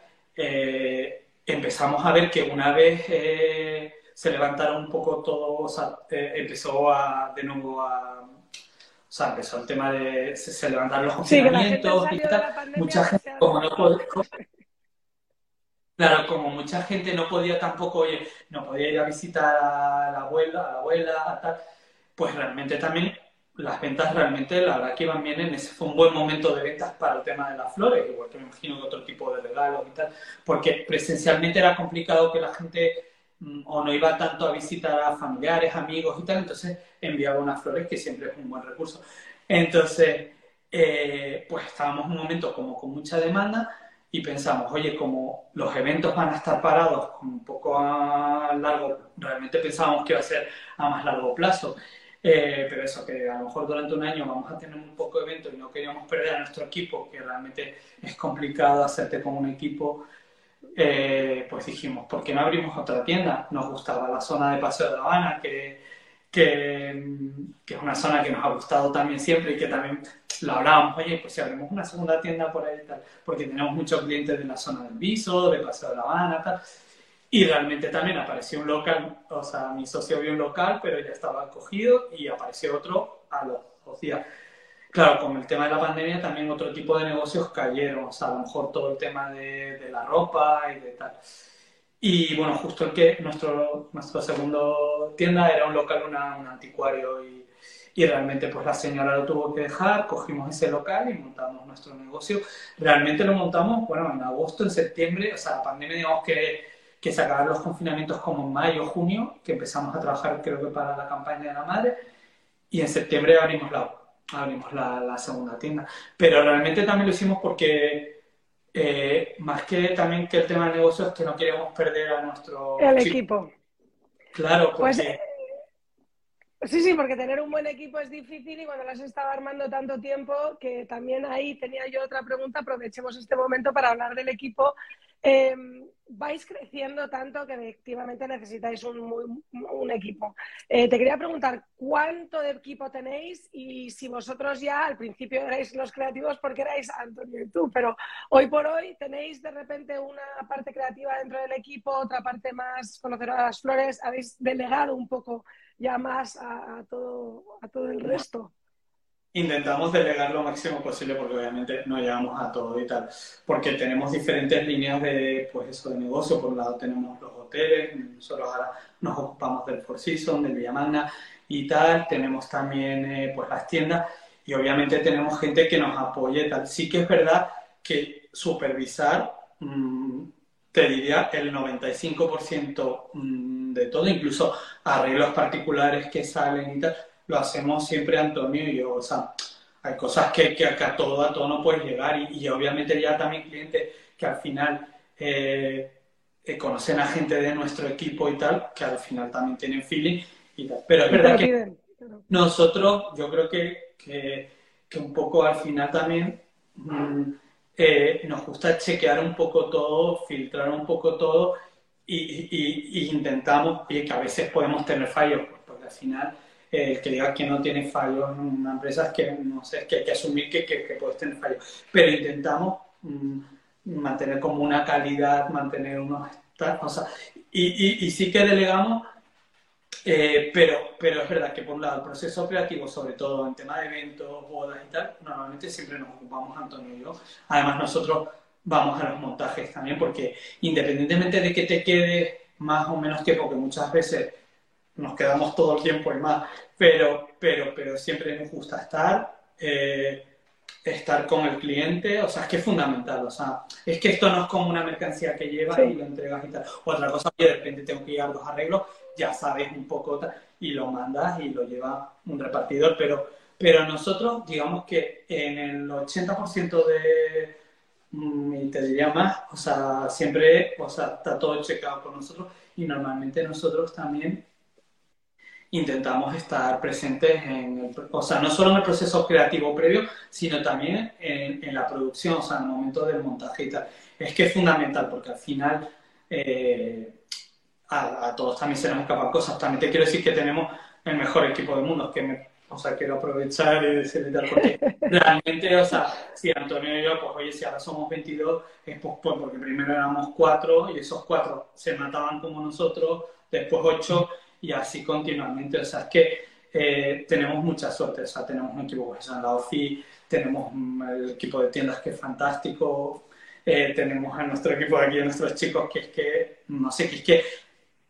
empezamos a ver que una vez se levantaron un poco todo, o sea, empezó a, de nuevo a... O sea, empezó el tema de... Se, levantaron los confinamientos y tal. Mucha gente, como no Claro, como mucha gente no podía tampoco, oye, no podía ir a visitar a la abuela, a la abuela, tal, pues realmente también las ventas realmente la verdad que iban bien en ese fue un buen momento de ventas para el tema de las flores, igual que me imagino que otro tipo de regalos y tal, porque presencialmente era complicado que la gente mm, o no iba tanto a visitar a familiares, amigos y tal, entonces enviaba unas flores que siempre es un buen recurso. Entonces, eh, pues estábamos en un momento como con mucha demanda y pensamos, oye, como los eventos van a estar parados un poco a largo, realmente pensábamos que iba a ser a más largo plazo, eh, pero eso, que a lo mejor durante un año vamos a tener un poco de eventos y no queríamos perder a nuestro equipo, que realmente es complicado hacerte con un equipo, eh, pues dijimos, ¿por qué no abrimos otra tienda? Nos gustaba la zona de Paseo de La Habana, que, que, que es una zona que nos ha gustado también siempre y que también lo hablábamos, oye, pues si abrimos una segunda tienda por ahí tal, porque tenemos muchos clientes de la zona del Viso, de Paseo de La Habana, tal. Y realmente también apareció un local, o sea, mi socio vio un local, pero ya estaba acogido y apareció otro a los dos días. Claro, con el tema de la pandemia también otro tipo de negocios cayeron, o sea, a lo mejor todo el tema de, la ropa y de tal. Y bueno, justo el que nuestro, nuestro segundo tienda era un local, un anticuario y y realmente pues la señora lo tuvo que dejar, cogimos ese local y montamos nuestro negocio. Realmente lo montamos, bueno, en agosto, en septiembre, o sea, la pandemia digamos que, que se acabaron los confinamientos como en mayo, junio, que empezamos a trabajar creo que para la campaña de la madre y en septiembre abrimos la, abrimos la, la segunda tienda. Pero realmente también lo hicimos porque eh, más que también que el tema de negocios, que no queríamos perder a nuestro... El equipo. Claro, pues, porque... Pues, Sí, sí, porque tener un buen equipo es difícil y cuando lo has estado armando tanto tiempo, que también ahí tenía yo otra pregunta, aprovechemos este momento para hablar del equipo. Em, vais creciendo tanto que efectivamente necesitáis un, un equipo. Eh, te quería preguntar, ¿cuánto de equipo tenéis? Y si vosotros ya al principio erais los creativos porque erais Antonio y tú, pero hoy por hoy tenéis de repente una parte creativa dentro del equipo, otra parte más conocedora de las flores, habéis delegado un poco ya más a, todo, a todo el resto. Intentamos delegar lo máximo posible porque obviamente no llegamos a todo y tal, porque tenemos diferentes líneas de, pues eso, de negocio. Por un lado tenemos los hoteles, nosotros ahora nos ocupamos del Four Seasons, del Villamagna y tal. Tenemos también eh, pues las tiendas y obviamente tenemos gente que nos apoye y tal. Sí que es verdad que supervisar, mm, te diría, el 95% mm, de todo, incluso arreglos particulares que salen y tal, lo hacemos siempre Antonio y yo. O sea, hay cosas que, que a todo a todo no puedes llegar y, obviamente ya también clientes que al final eh, eh, conocen a gente de nuestro equipo y tal, que al final también tienen feeling y tal. Pero es verdad que nosotros, yo creo que, que, un poco al final también mm, eh, nos gusta chequear un poco todo, filtrar un poco todo y, intentamos, y que a veces podemos tener fallos, porque al final el que diga que no tiene fallos en una empresa es que, no sé, que hay que asumir que, que, puedes tener fallos. Pero intentamos mm, mantener como una calidad, mantener unos... O sea, y, y, sí que delegamos, eh, pero, pero es verdad que por un lado el proceso operativo, sobre todo en tema de eventos, bodas y tal, normalmente siempre nos ocupamos Antonio y yo. Además nosotros vamos a los montajes también, porque independientemente de que te quede más o menos tiempo, que muchas veces nos quedamos todo el tiempo y más, pero, pero, pero siempre nos gusta estar, eh, estar con el cliente, o sea, es que es fundamental, o sea, es que esto no es como una mercancía que llevas y lo entregas y tal. Otra cosa, que de repente tengo que ir a los arreglos, ya sabes un poco y lo mandas y lo lleva un repartidor, pero, pero nosotros, digamos que en el 80% de, y te diría más, o sea, siempre, o sea, está todo checado por nosotros y normalmente nosotros también intentamos estar presentes en, el, o sea, no solo en el proceso creativo previo, sino también en, la producción, o sea, en el momento del montaje y tal. Es que es fundamental porque al final eh, a, todos también se nos escapan cosas. También te quiero decir que tenemos el mejor equipo del mundo, o sea, quiero aprovechar y decirle tal, porque realmente, o sea, si Antonio y yo, pues oye, si ahora somos 22, es pues, pues, porque primero éramos cuatro y esos cuatro se mataban como nosotros, después ocho y así continuamente. O sea, es que eh, tenemos mucha suerte. O sea, tenemos un equipo que es en la OFI, tenemos el equipo de tiendas que es fantástico, eh, tenemos a nuestro equipo aquí, a nuestros chicos, que es que, no sé, que es que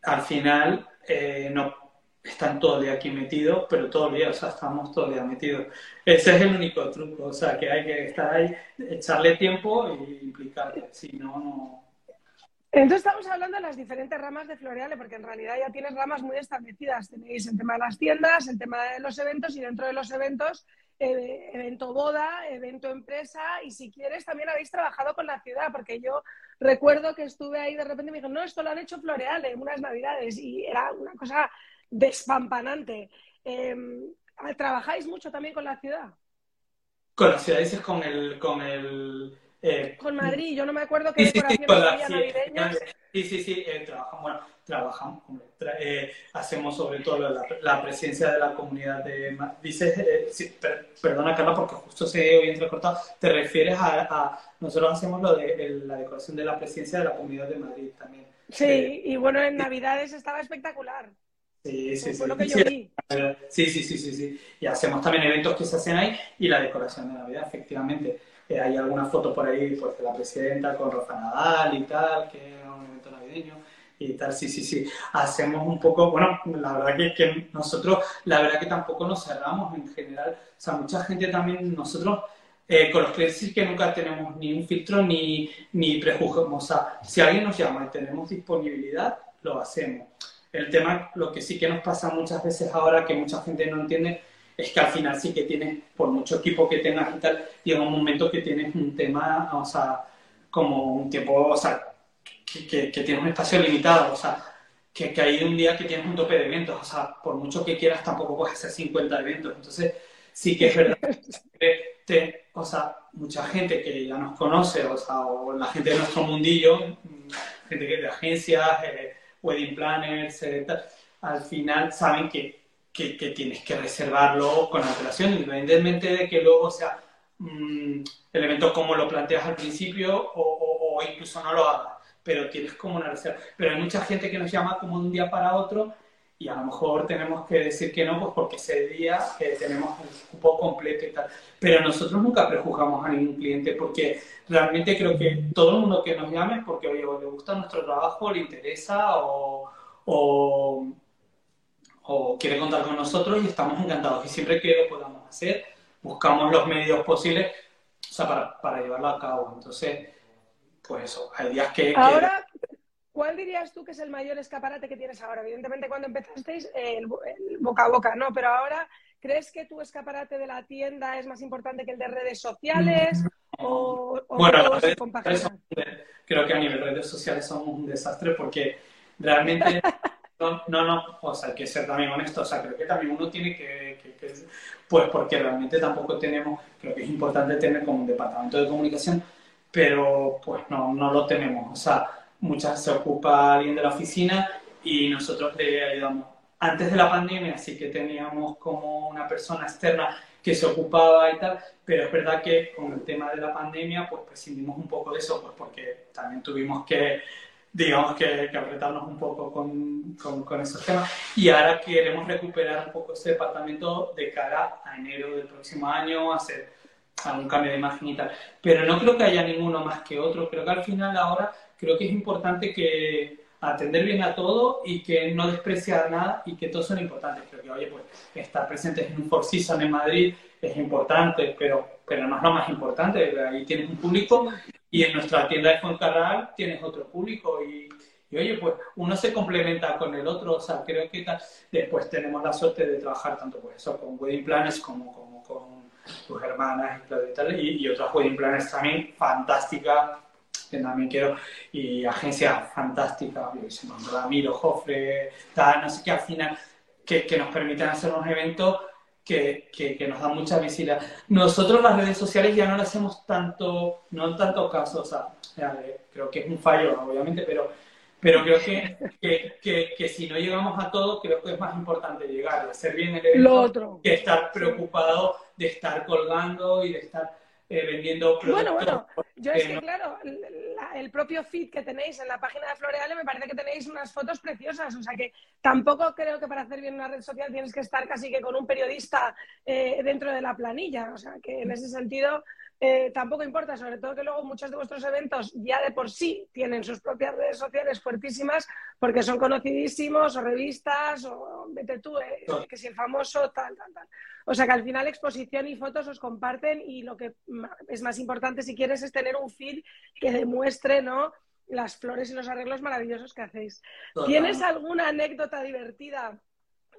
al final eh, no están todo el día aquí metidos, pero todo el día, o sea, estamos todo el día metidos. Ese es el único truco, o sea, que hay que estar ahí, echarle tiempo y implicarte, si no, no entonces estamos hablando de las diferentes ramas de Floreale, porque en realidad ya tienes ramas muy establecidas. Tenéis el tema de las tiendas, el tema de los eventos y dentro de los eventos, eh, evento boda, evento empresa y si quieres también habéis trabajado con la ciudad, porque yo recuerdo que estuve ahí de repente y me dijeron, no, esto lo han hecho Floreale en unas navidades y era una cosa despampanante. Em, ¿Trabajáis mucho también con la ciudad? Con la ciudad dices con el... Con el eh, con Madrid, yo no me acuerdo qué decoraciones había navideñas. Sí, sí, sí, eh, trabajamos, bueno, trabajamos, eh, hacemos sobre todo la, presencia de la comunidad de Dices, perdona Carla, porque justo se hoy entrecortado, te refieres a, nosotros hacemos lo de la decoración de la presencia de la comunidad de Madrid también. Sí, y bueno, en Navidades estaba espectacular. Sí, sí, sí. lo que yo vi. Sí, sí, sí, sí, sí. Y hacemos también eventos que se hacen ahí y la decoración de Navidad, efectivamente hay alguna foto por ahí pues, de la presidenta con Rafa Nadal y tal, que es un evento navideño y tal, sí, sí, sí. Hacemos un poco, bueno, la verdad que, que nosotros, la verdad que tampoco nos cerramos en general. O sea, mucha gente también, nosotros eh, con los clientes que nunca tenemos ni un filtro ni, ni prejuzgamos. O sea, si alguien nos llama y tenemos disponibilidad, lo hacemos. El tema, lo que sí que nos pasa muchas veces ahora, que mucha gente no entiende, es que al final sí que tienes, por mucho equipo que tengas y tal, llega un momento que tienes un tema, o sea, como un tiempo, o sea, que, que, tienes un espacio limitado, o sea, que, que, hay un día que tienes un tope de eventos, o sea, por mucho que quieras tampoco puedes hacer 50 eventos, entonces sí que es verdad que, o sea, mucha gente que ya nos conoce, o sea, o la gente de nuestro mundillo, gente que de agencias, eh, wedding planners, eh, al final saben que que, tienes que reservarlo con antelación, independientemente de que luego sea mm, el evento como lo planteas al principio o, incluso no lo hagas, pero tienes como una reserva. Pero hay mucha gente que nos llama como de un día para otro y a lo mejor tenemos que decir que no, pues porque ese día eh, tenemos el cupo completo y tal. Pero nosotros nunca prejuzgamos a ningún cliente porque realmente creo que todo el mundo que nos llame es porque, oye, le gusta nuestro trabajo, le interesa o, o o quiere contar con nosotros y estamos encantados. Y siempre que lo podamos hacer, buscamos los medios posibles o sea, para, para llevarlo a cabo. Entonces, pues eso, hay días que... Ahora, ¿cuál dirías tú que es el mayor escaparate que tienes ahora? Evidentemente cuando empezasteis el, boca a boca, ¿no? Pero ahora, ¿crees que tu escaparate de la tienda es más importante que el de redes sociales? ¿O, bueno, creo que a nivel de redes sociales son un desastre porque realmente... No, no, no, o sea, hay que ser también honesto, o sea, creo que también uno tiene que, pues porque realmente tampoco tenemos, creo que es importante tener como un departamento de comunicación, pero pues no, no lo tenemos, o sea, muchas se ocupa alguien de la oficina y nosotros le ayudamos. Antes de la pandemia sí que teníamos como una persona externa que se ocupaba y tal, pero es verdad que con el tema de la pandemia pues prescindimos un poco de eso, pues porque también tuvimos que digamos que, que apretarnos un poco con, con, esos temas. Y ahora queremos recuperar un poco ese departamento de cara a enero del próximo año, hacer algún cambio de imagen y tal. Pero no creo que haya ninguno más que otro. Creo que al final ahora creo que es importante que atender bien a todo y que no despreciar nada y que todos son importantes. Creo que, oye, pues estar presentes en un Four Seasons en Madrid es importante, pero, pero no es lo más importante. Ahí tienes un público y en nuestra tienda de Foncarral tienes otro público y, oye, pues uno se complementa con el otro, o sea, creo que después tenemos la suerte de trabajar tanto pues eso, con wedding planners como, como con tus hermanas y, y, y otras wedding planners también fantásticas que también quiero, y agencias fantásticas, yo Ramiro, Jofre, tal, no sé qué, al final, que, que nos permiten hacer unos eventos que, que, nos da mucha visibilidad. Nosotros las redes sociales ya no le hacemos tanto, no tanto caso, o sea, creo que es un fallo, obviamente, pero, pero creo que, que, si no llegamos a todo, creo que es más importante llegar y hacer bien el evento que estar preocupado de estar colgando y de estar eh, vendiendo productos. Bueno, bueno, yo es que, claro, el propio feed que tenéis en la página de Floreale me parece que tenéis unas fotos preciosas, o sea que tampoco creo que para hacer bien una red social tienes que estar casi que con un periodista eh, dentro de la planilla, o sea que en ese sentido eh, tampoco importa, sobre todo que luego muchos de vuestros eventos ya de por sí tienen sus propias redes sociales fuertísimas porque son conocidísimos, o revistas, o vete tú, eh, que si el famoso, tal, tal, tal. O sea que al final exposición y fotos os comparten y lo que es más importante si quieres es tener un feed que demuestre, ¿no? las flores y los arreglos maravillosos que hacéis. ¿Tienes alguna anécdota divertida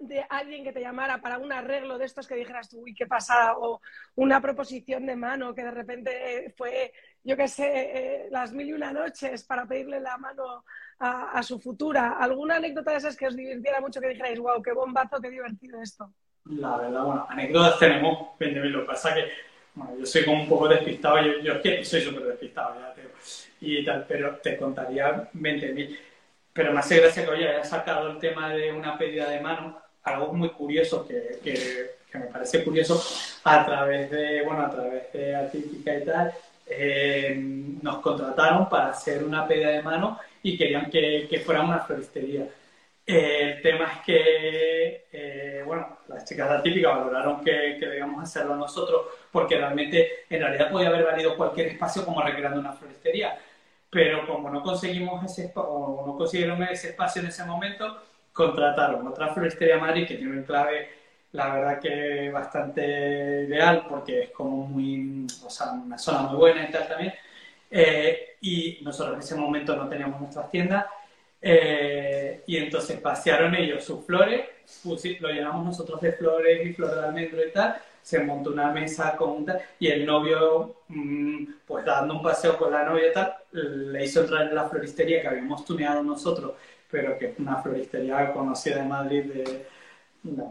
de alguien que te llamara para un arreglo de estos que dijeras tú, uy, qué pasa, o una proposición de mano que de repente fue, yo qué sé, eh, las mil y una noches para pedirle la mano a, su futura. ¿Alguna anécdota de esas que os divirtiera mucho que dijerais, wow, qué bombazo, qué divertido esto? La verdad, bueno, anécdotas tenemos 20.000, lo que pasa que bueno, yo soy como un poco despistado, yo, yo es que soy súper despistado, ya te, y tal, pero te contaría 20.000. Pero me hace gracia que hoy haya sacado el tema de una pedida de mano, algo muy curioso que, que, me parece curioso a través de, bueno, a través de Artística y tal, eh, nos contrataron para hacer una pedida de mano y querían que, que fuera una floristería. El tema es que, eh, bueno, las chicas de Artística valoraron que, que, debíamos hacerlo nosotros porque realmente en realidad podía haber valido cualquier espacio como recreando una floristería. Pero como no conseguimos ese o no consiguieron ese espacio en ese momento, contrataron otra floristería Madrid que tiene un clave, la verdad que bastante ideal porque es como muy, o sea, una zona muy buena y tal también. Eh, y nosotros en ese momento no teníamos nuestras tiendas eh, y entonces pasearon ellos sus flores, lo llenamos nosotros de flores y flores de almendro y tal, se montó una mesa con y el novio, mm, pues dando un paseo con la novia y tal, le hizo entrar en la floristería que habíamos tuneado nosotros pero que es una floristería conocida de Madrid de,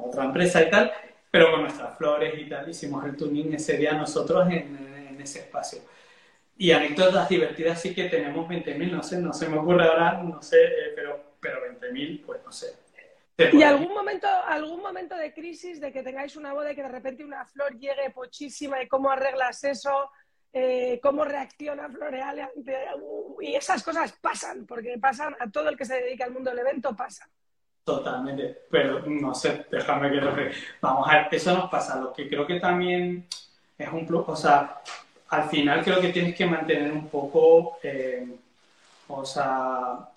otra empresa y tal, pero con nuestras flores y tal, hicimos el tuning ese día nosotros en, en ese espacio. Y anécdotas divertidas sí que tenemos 20.000, no sé, no se me ocurre ahora, no sé, eh, pero, pero 20.000, pues no sé. ¿Y algún momento, algún momento de crisis de que tengáis una boda y que de repente una flor llegue pochísima y cómo arreglas eso? Eh, cómo reacciona Floreal ante... Y esas cosas pasan, porque pasan a todo el que se dedica al mundo del evento, pasa. Totalmente, pero no sé, déjame que Vamos a ver, eso nos pasa. Lo que creo que también es un plus, o sea, al final creo que tienes que mantener un poco, eh, o sea,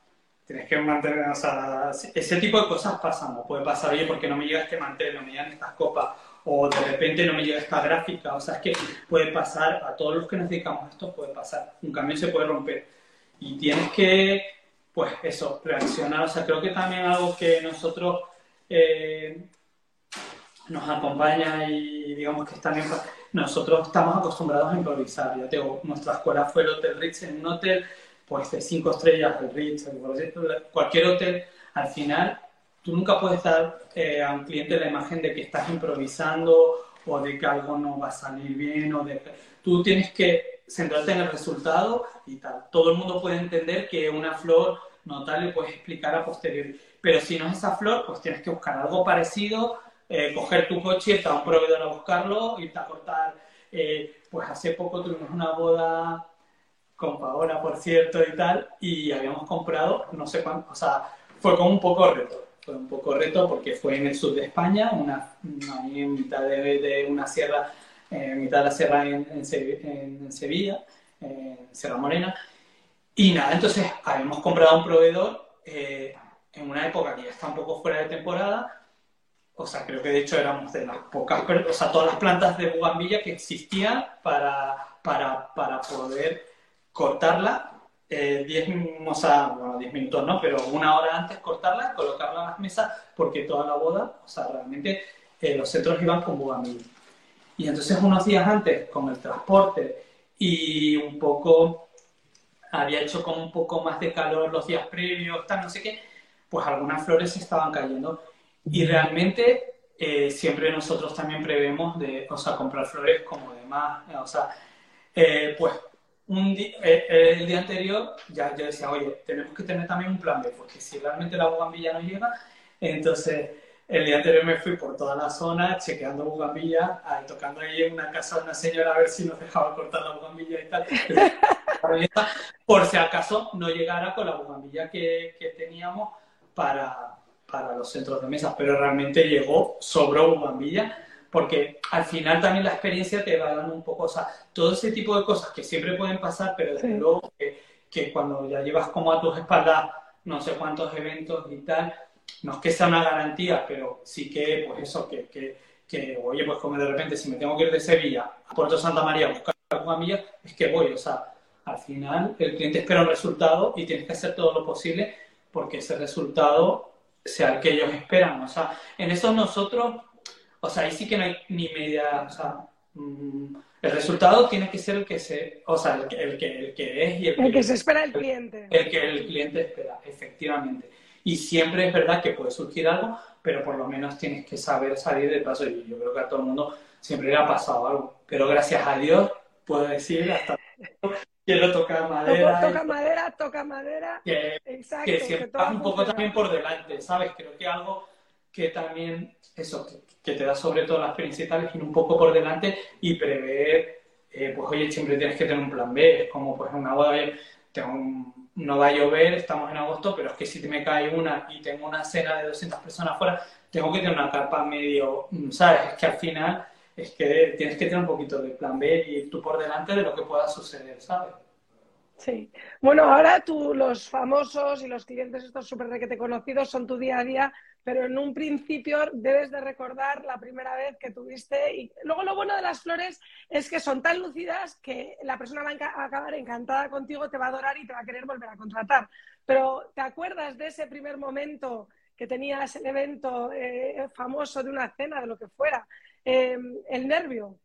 tienes que mantener, o sea, ese tipo de cosas pasan, puede pasar, oye, porque no me llega este mantel, no me llegan estas copas, o de repente no me llega esta gráfica, o sea, es que puede pasar, a todos los que nos dedicamos a esto puede pasar, un cambio se puede romper. y tienes que, pues eso, reaccionar. O sea, creo que también algo que nosotros eh, nos acompaña y digamos que también nosotros estamos acostumbrados a improvisar. Ya tengo, nuestra escuela fue el Hotel Ritz, en un hotel pues de cinco estrellas, el Ritz, cualquier hotel, al final tú nunca puedes dar eh, a un cliente la imagen de que estás improvisando o de que algo no va a salir bien o de tú tienes que centrarte en el resultado y tal. Todo el mundo puede entender que una flor no tal le puedes explicar a posteriori, pero si no es esa flor, pues tienes que buscar algo parecido, eh, coger tu coche, a un proveedor a buscarlo, irte a cortar. Eh, pues hace poco tuvimos una boda con Paola, por cierto, y tal, y habíamos comprado, no sé cuánto, o sea, fue como un poco reto fue un poco reto porque fue en el sur de España, una, ahí en mitad de, una sierra, en mitad de la sierra en, en, Sevilla, en Sierra Morena. Y nada, entonces habíamos comprado un proveedor eh, en una época que ya está un poco fuera de temporada. O sea, creo que de hecho éramos de las pocas, o sea, todas las plantas de bugambilla que existían para, para, para poder cortarla 10 eh, o sea, bueno, 10 minutos no, pero una hora antes cortarla, colocarla en las mesas, porque toda la boda, o sea, realmente eh, los centros iban con bugambil. Y entonces unos días antes, con el transporte y un poco, había hecho como un poco más de calor los días previos, tal, no sé qué, pues algunas flores estaban cayendo. Y realmente eh, siempre nosotros también prevemos de, o sea, comprar flores como demás, o sea, pues un eh, eh, el día anterior ya yo decía, oye, tenemos que tener también un plan B, porque si realmente la bugambilla no llega, entonces el día anterior me fui por toda la zona chequeando bugambilla, tocando ahí en una casa de una señora a ver si nos dejaba cortar la bugambilla y tal, por si acaso no llegara con la bugambilla que, que teníamos para, para los centros de mesa, pero realmente llegó, sobró bugambilla porque al final también la experiencia te va dando un poco, o sea, todo ese tipo de cosas que siempre pueden pasar, pero desde luego que, cuando ya llevas como a tus espaldas no sé cuántos eventos y tal, no es que sea una garantía, pero sí que, pues eso, que, que, oye, pues como de repente si me tengo que ir de Sevilla a Puerto Santa María a buscar mía, es que voy, o sea, al final el cliente espera un resultado y tienes que hacer todo lo posible porque ese resultado sea el que ellos esperan, o sea, en eso nosotros o sea, ahí sí que no hay ni media, o sea, mm, el resultado tiene que ser el que se, o sea, el que, el que, el que es y el, el que, se espera el cliente. El que el cliente espera, efectivamente. Y siempre es verdad que puede surgir algo, pero por lo menos tienes que saber salir del paso. Y yo creo que a todo el mundo siempre le ha pasado algo. Pero gracias a Dios, puedo decir, hasta quiero tocar madera. Toca, madera, toca madera. Que, Exacto, que siempre que un poco también por delante, ¿sabes? Creo que algo que también, eso, que te da sobre todo las principales, ir un poco por delante y prever, eh, pues oye, siempre tienes que tener un plan B, es como pues una boda, tengo no va a llover, estamos en agosto, pero es que si me cae una y tengo una cena de 200 personas fuera, tengo que tener una carpa medio, mm, ¿sabes? Es que al final es que tienes que tener un poquito de plan B y ir tú por delante de lo que pueda suceder, ¿sabes? Sí. Bueno, ahora tú, los famosos y los clientes estos súper requete conocidos son tu día a día, pero en un principio debes de recordar la primera vez que tuviste. Y luego lo bueno de las flores es que son tan lucidas que la persona va a acabar encantada contigo, te va a adorar y te va a querer volver a contratar. Pero ¿te acuerdas de ese primer momento que tenías el evento eh, famoso de una cena, de lo que fuera? Eh, el nervio.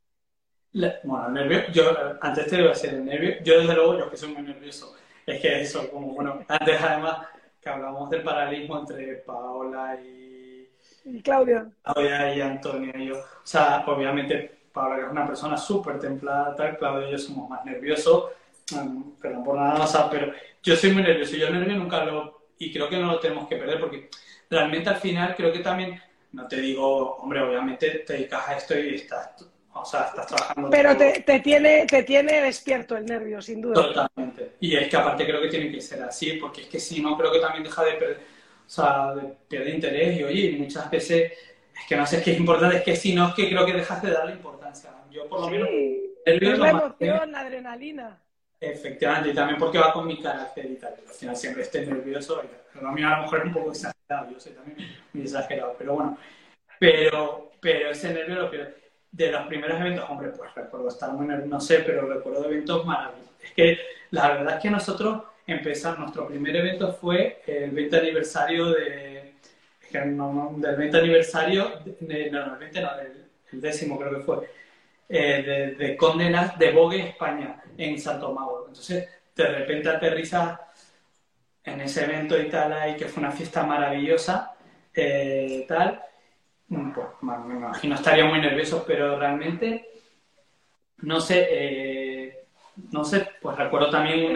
Bueno, el nervio, yo antes te iba a decir el nervio, yo desde luego, yo que soy muy nervioso, es que eso, como bueno, antes además que hablamos del paralelismo entre Paola y, y Claudia. Claudia y Antonio y yo, o sea, obviamente Paola que es una persona súper templada, tal, Claudia y yo somos más nerviosos, um, perdón por nada, o sea, pero yo soy muy nervioso, yo el nervio nunca lo, y creo que no lo tenemos que perder porque realmente al final creo que también, no te digo, hombre, obviamente te dedicas a esto y estás o sea, estás trabajando. Pero te, te, tiene, te tiene despierto el nervio, sin duda. Totalmente. Y es que aparte creo que tiene que ser así, porque es que si no, creo que también deja de perder, o sea, de perder interés. Y oye, muchas veces, es que no sé, es que es importante, es que si no, es que creo que dejas de darle importancia. Yo, por lo menos. Es la emoción, la adrenalina. Efectivamente, y también porque va con mi carácter y tal. Al final siempre esté nervioso. Y, a mí a lo mejor es un poco yo soy también muy exagerado, pero bueno. Pero, pero ese nervio lo que de los primeros eventos, hombre, pues recuerdo estar muy nervioso, no sé, pero recuerdo eventos maravillosos. Es que la verdad es que nosotros empezar, nuestro primer evento fue el 20 aniversario de, del 20 aniversario, de, no, el 20 no, el, décimo creo que fue, eh, de, de Condenas de Vogue España, en Santo Mauro. Entonces, de repente aterriza en ese evento y tal, ahí que fue una fiesta maravillosa, eh, tal, pues, me imagino estaría muy nervioso, pero realmente, no sé, eh, no sé, pues recuerdo también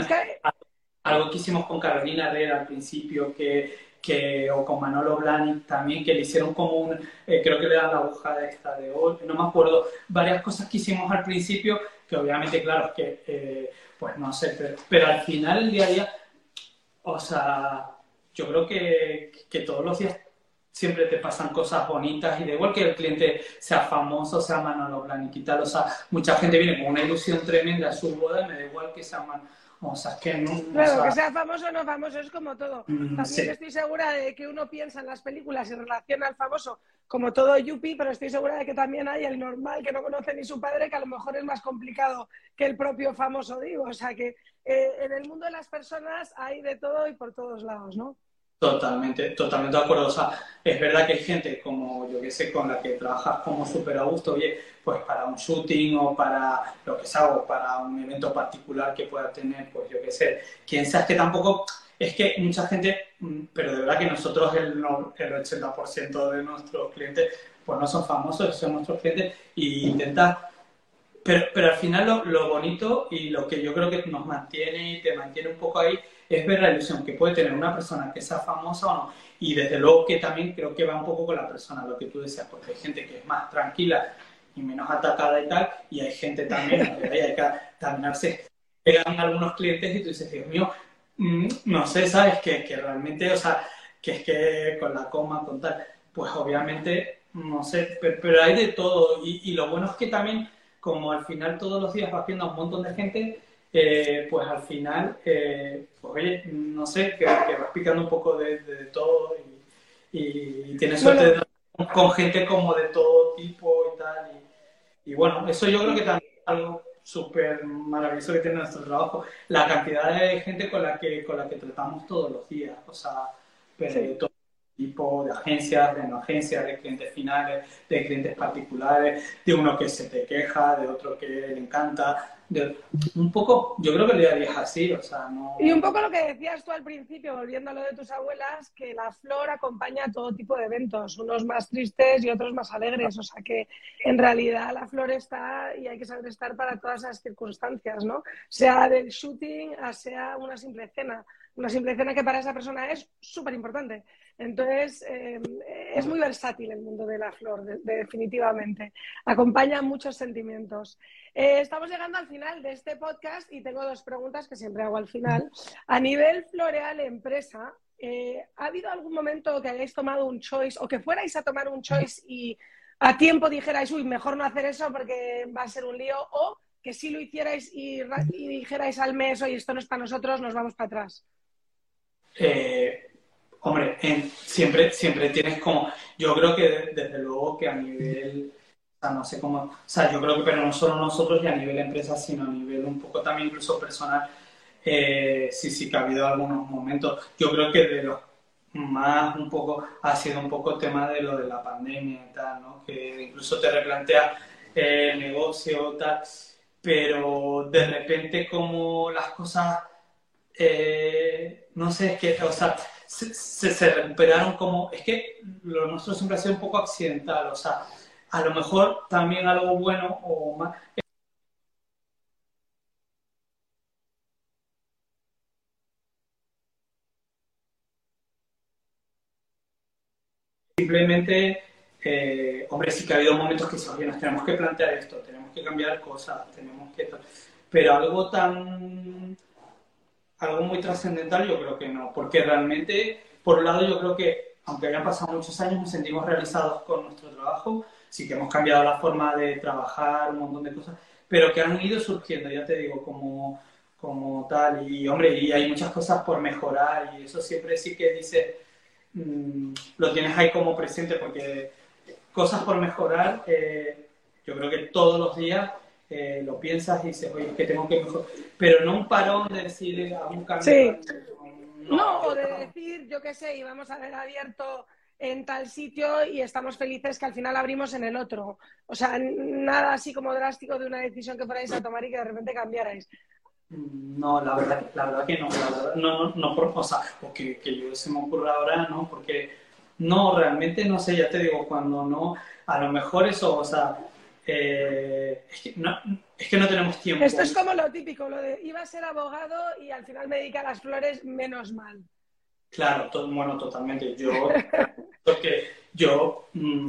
algo que hicimos con Carolina Herrera al principio, que, que, o con Manolo Blani también, que le hicieron como un, eh, creo que le dan la aguja de esta de hoy, no me acuerdo, varias cosas que hicimos al principio, que obviamente, claro, que, pues no sé, pero, pero al final, el día a día, o sea, yo creo que, que todos los días siempre te pasan cosas bonitas y da igual que el cliente sea famoso, sea Manolo Blaniquital, o sea, mucha gente viene con una ilusión tremenda a su boda, me da igual que sea Manolo. O sea, que no. Claro, que sea famoso o no famoso, es como todo. Mm, También estoy segura de que uno piensa en las películas y relaciona al famoso como todo yuppie, pero estoy segura de que también hay el normal que no conoce ni su padre, que a lo mejor es más complicado que el propio famoso, digo. O sea, que eh, en el mundo de las personas hay de todo y por todos lados, ¿no? Totalmente, totalmente de acuerdo. O sea, es verdad que hay gente como yo que sé, con la que trabajas como súper a gusto, oye, pues para un shooting o para lo que sea, o para un evento particular que pueda tener, pues yo que sé, quien sea, es que tampoco, es que mucha gente, mm, pero de verdad que nosotros el, el 80% de nuestros clientes, pues no son famosos, son nuestros clientes, y intenta pero, pero al final lo, lo bonito y lo que yo creo que nos mantiene y te mantiene un poco ahí es ver la ilusión que puede tener una persona que sea famosa o no. Y desde luego que también creo que va un poco con la persona, lo que tú decías, porque hay gente que es más tranquila y menos atacada y tal, y hay gente también, hay que también se pegan algunos clientes y tú dices, Dios mío, no sé, ¿sabes? Que, que realmente, o sea, que es que con la coma, con tal, pues obviamente, no sé, pero, hay de todo. Y, y, lo bueno es que también, como al final todos los días va haciendo a un montón de gente, eh, pues al final, eh, pues oye, no sé, que, vas picando un poco de, todo y, tienes suerte con gente como de todo tipo y tal. Y, bueno, eso yo creo que también es algo súper maravilloso que tiene nuestro trabajo, la cantidad de gente con la que, con la que tratamos todos los días, o sea, pero de todo tipo de agencias, de no agencias, de clientes finales, de clientes particulares, de uno que se te queja, de otro que le encanta, un poco, yo creo que le día así, o sea, no... Y un poco lo que decías tú al principio, volviendo a lo de tus abuelas, que la flor acompaña a todo tipo de eventos, unos más tristes y otros más alegres, o sea que en realidad la flor está y hay que saber estar para todas esas circunstancias, ¿no? Sea del shooting, sea una simple cena, una simple cena que para esa persona es súper importante. Entonces, eh, es muy versátil el mundo de la flor, definitivamente. Acompaña muchos sentimientos. Eh, estamos llegando al final de este podcast y tengo dos preguntas que siempre hago al final. A nivel floreal empresa, eh, ¿ha habido algún momento que hayáis tomado un choice o que fuerais a tomar un choice y a tiempo dijerais, uy, mejor no hacer eso porque va a ser un lío? O que si lo hicierais y, y dijerais al mes, oye, esto no es para nosotros, nos vamos para atrás. Eh, Hombre, siempre, siempre tienes como, yo creo que desde luego que a nivel, o sea, no sé cómo, o sea, yo creo que, pero no solo nosotros y a nivel empresa, sino a nivel un poco también incluso personal, eh, sí, sí que ha habido algunos momentos. Yo creo que de los más un poco, ha sido un poco tema de lo de la pandemia y tal, ¿no? Que incluso te replantea el negocio tal, pero de repente como las cosas, eh, no sé, es que, o sea, se, recuperaron como, es que lo nuestro siempre ha sido un poco accidental, o sea, a lo mejor también algo bueno o más... Simplemente, eh, hombre, sí que ha habido momentos que se nos tenemos que plantear esto, tenemos que cambiar cosas, tenemos que... Pero algo tan algo muy trascendental yo creo que no, porque realmente, por un lado, yo creo que, aunque hayan pasado muchos años, nos sentimos realizados con nuestro trabajo, sí que hemos cambiado la forma de trabajar, un montón de cosas, pero que han ido surgiendo, ya te digo, como, como tal, y hombre, y hay muchas cosas por mejorar, y eso siempre sí que dice, mm, lo tienes ahí como presente, porque cosas por mejorar, eh, yo creo que todos los días eh, lo piensas y dices, oye, que tengo que mejor. Pero no un parón de decir, a un cambio. Sí. No, o de decir, yo qué sé, íbamos a haber abierto en tal sitio y estamos felices que al final abrimos en el otro. O sea, nada así como drástico de una decisión que fuerais a tomar y que de repente cambiarais. No, la verdad, la verdad que no, la verdad, no, no, no, por, o sea, que, que yo se me ocurra ahora, no, porque no, realmente no sé, ya te digo, cuando no, a lo mejor eso, o sea, eh, es, que no, es, que no, tenemos tiempo. Esto es como lo típico, lo de iba a ser abogado y al final me dedica a las flores, menos mal. Claro, bueno, totalmente. Yo, porque yo mmm,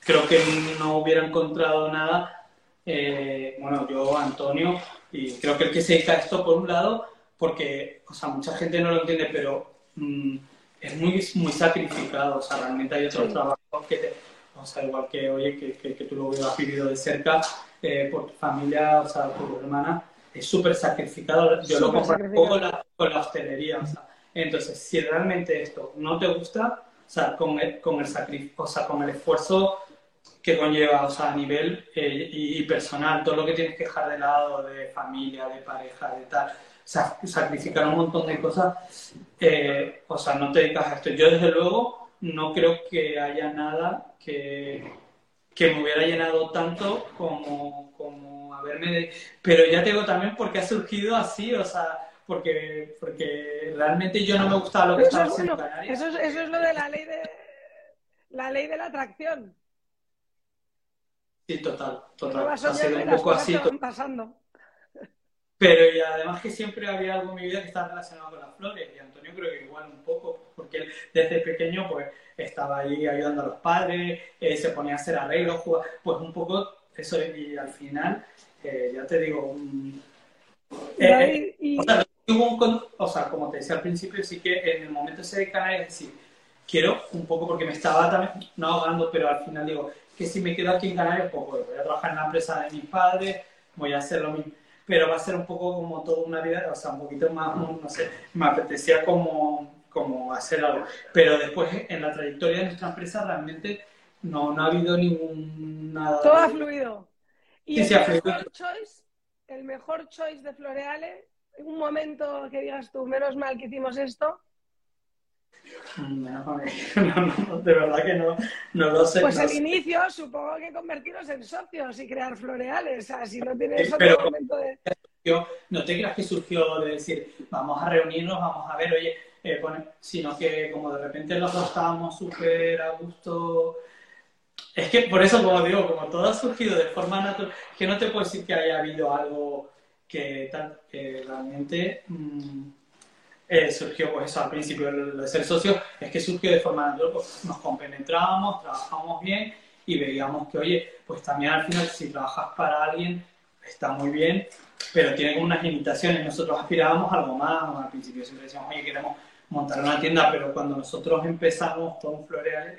creo que no hubiera encontrado nada, eh, bueno, yo, Antonio, y creo que el que se dedica a esto, por un lado, porque, o sea, mucha gente no lo entiende, pero mmm, es muy, muy sacrificado, o sea, realmente hay otros sí. trabajos que te, o sea, igual que, oye, que, que, que tú lo has vivido de cerca, eh, por tu familia, o sea, por tu hermana, es súper sacrificado. Yo lo comparo con la, con la hostelería, o sea, entonces, si realmente esto no te gusta, o sea, con el, con el sacrificio, o sea, con el esfuerzo que conlleva, o sea, a nivel eh, y, y, personal, todo lo que tienes que dejar de lado de familia, de pareja, de tal, sacrificar un montón de cosas, eh, o sea, no te dedicas a esto. Yo, desde luego, no creo que haya nada que, que me hubiera llenado tanto como, como haberme... De... Pero ya te digo también porque ha surgido así, o sea, porque, porque realmente yo no me gustaba lo que estaba haciendo bueno, eso, es, eso es lo de la ley de la ley de la atracción. Sí, total, total. Ha sido un poco así. Pasando. Pero y además que siempre había algo en mi vida que estaba relacionado con las flores. Y Antonio creo que igual un poco, porque él desde pequeño pues estaba ahí ayudando a los padres, eh, se ponía a hacer arreglos, jugaba, pues un poco eso. Y al final, eh, ya te digo, un, eh, y... o, sea, un, o, sea, como te decía al principio, sí que en el momento ese de Canarias, es decir, quiero un poco, porque me estaba también, no ahogando, pero al final digo, que si me quedo aquí en Canarias, pues voy a trabajar en la empresa de mis padres, voy a hacer lo mismo pero va a ser un poco como toda una vida, o sea, un poquito más, no sé, me apetecía como, como hacer algo. Pero después, en la trayectoria de nuestra empresa, realmente no, no ha habido ningún nada. Todo ha fluido. ¿Y sí, el, mejor choice, el mejor choice de Floreale, en un momento que digas tú, menos mal que hicimos esto? No, no, de verdad que no, no lo sé. Pues sé. inicio, supongo que convertirnos en socios y crear floreales. O sea, si no tienes otro Pero, momento de. Yo, no te creas que surgió de decir, vamos a reunirnos, vamos a ver, oye, eh, sino que como de repente los dos estábamos súper a gusto. Es que por eso, como digo, como todo ha surgido de forma natural, que no te puedo decir que haya habido algo que, realmente. Mmm, eh, surgió pues eso al principio de ser socio, es que surgió de forma natural, pues nos compenetrábamos, trabajábamos bien y veíamos que, oye, pues también al final si trabajas para alguien está muy bien, pero tiene unas limitaciones. Nosotros aspirábamos a algo más, al principio siempre decíamos, oye, queremos montar una tienda, pero cuando nosotros empezamos con Floreal,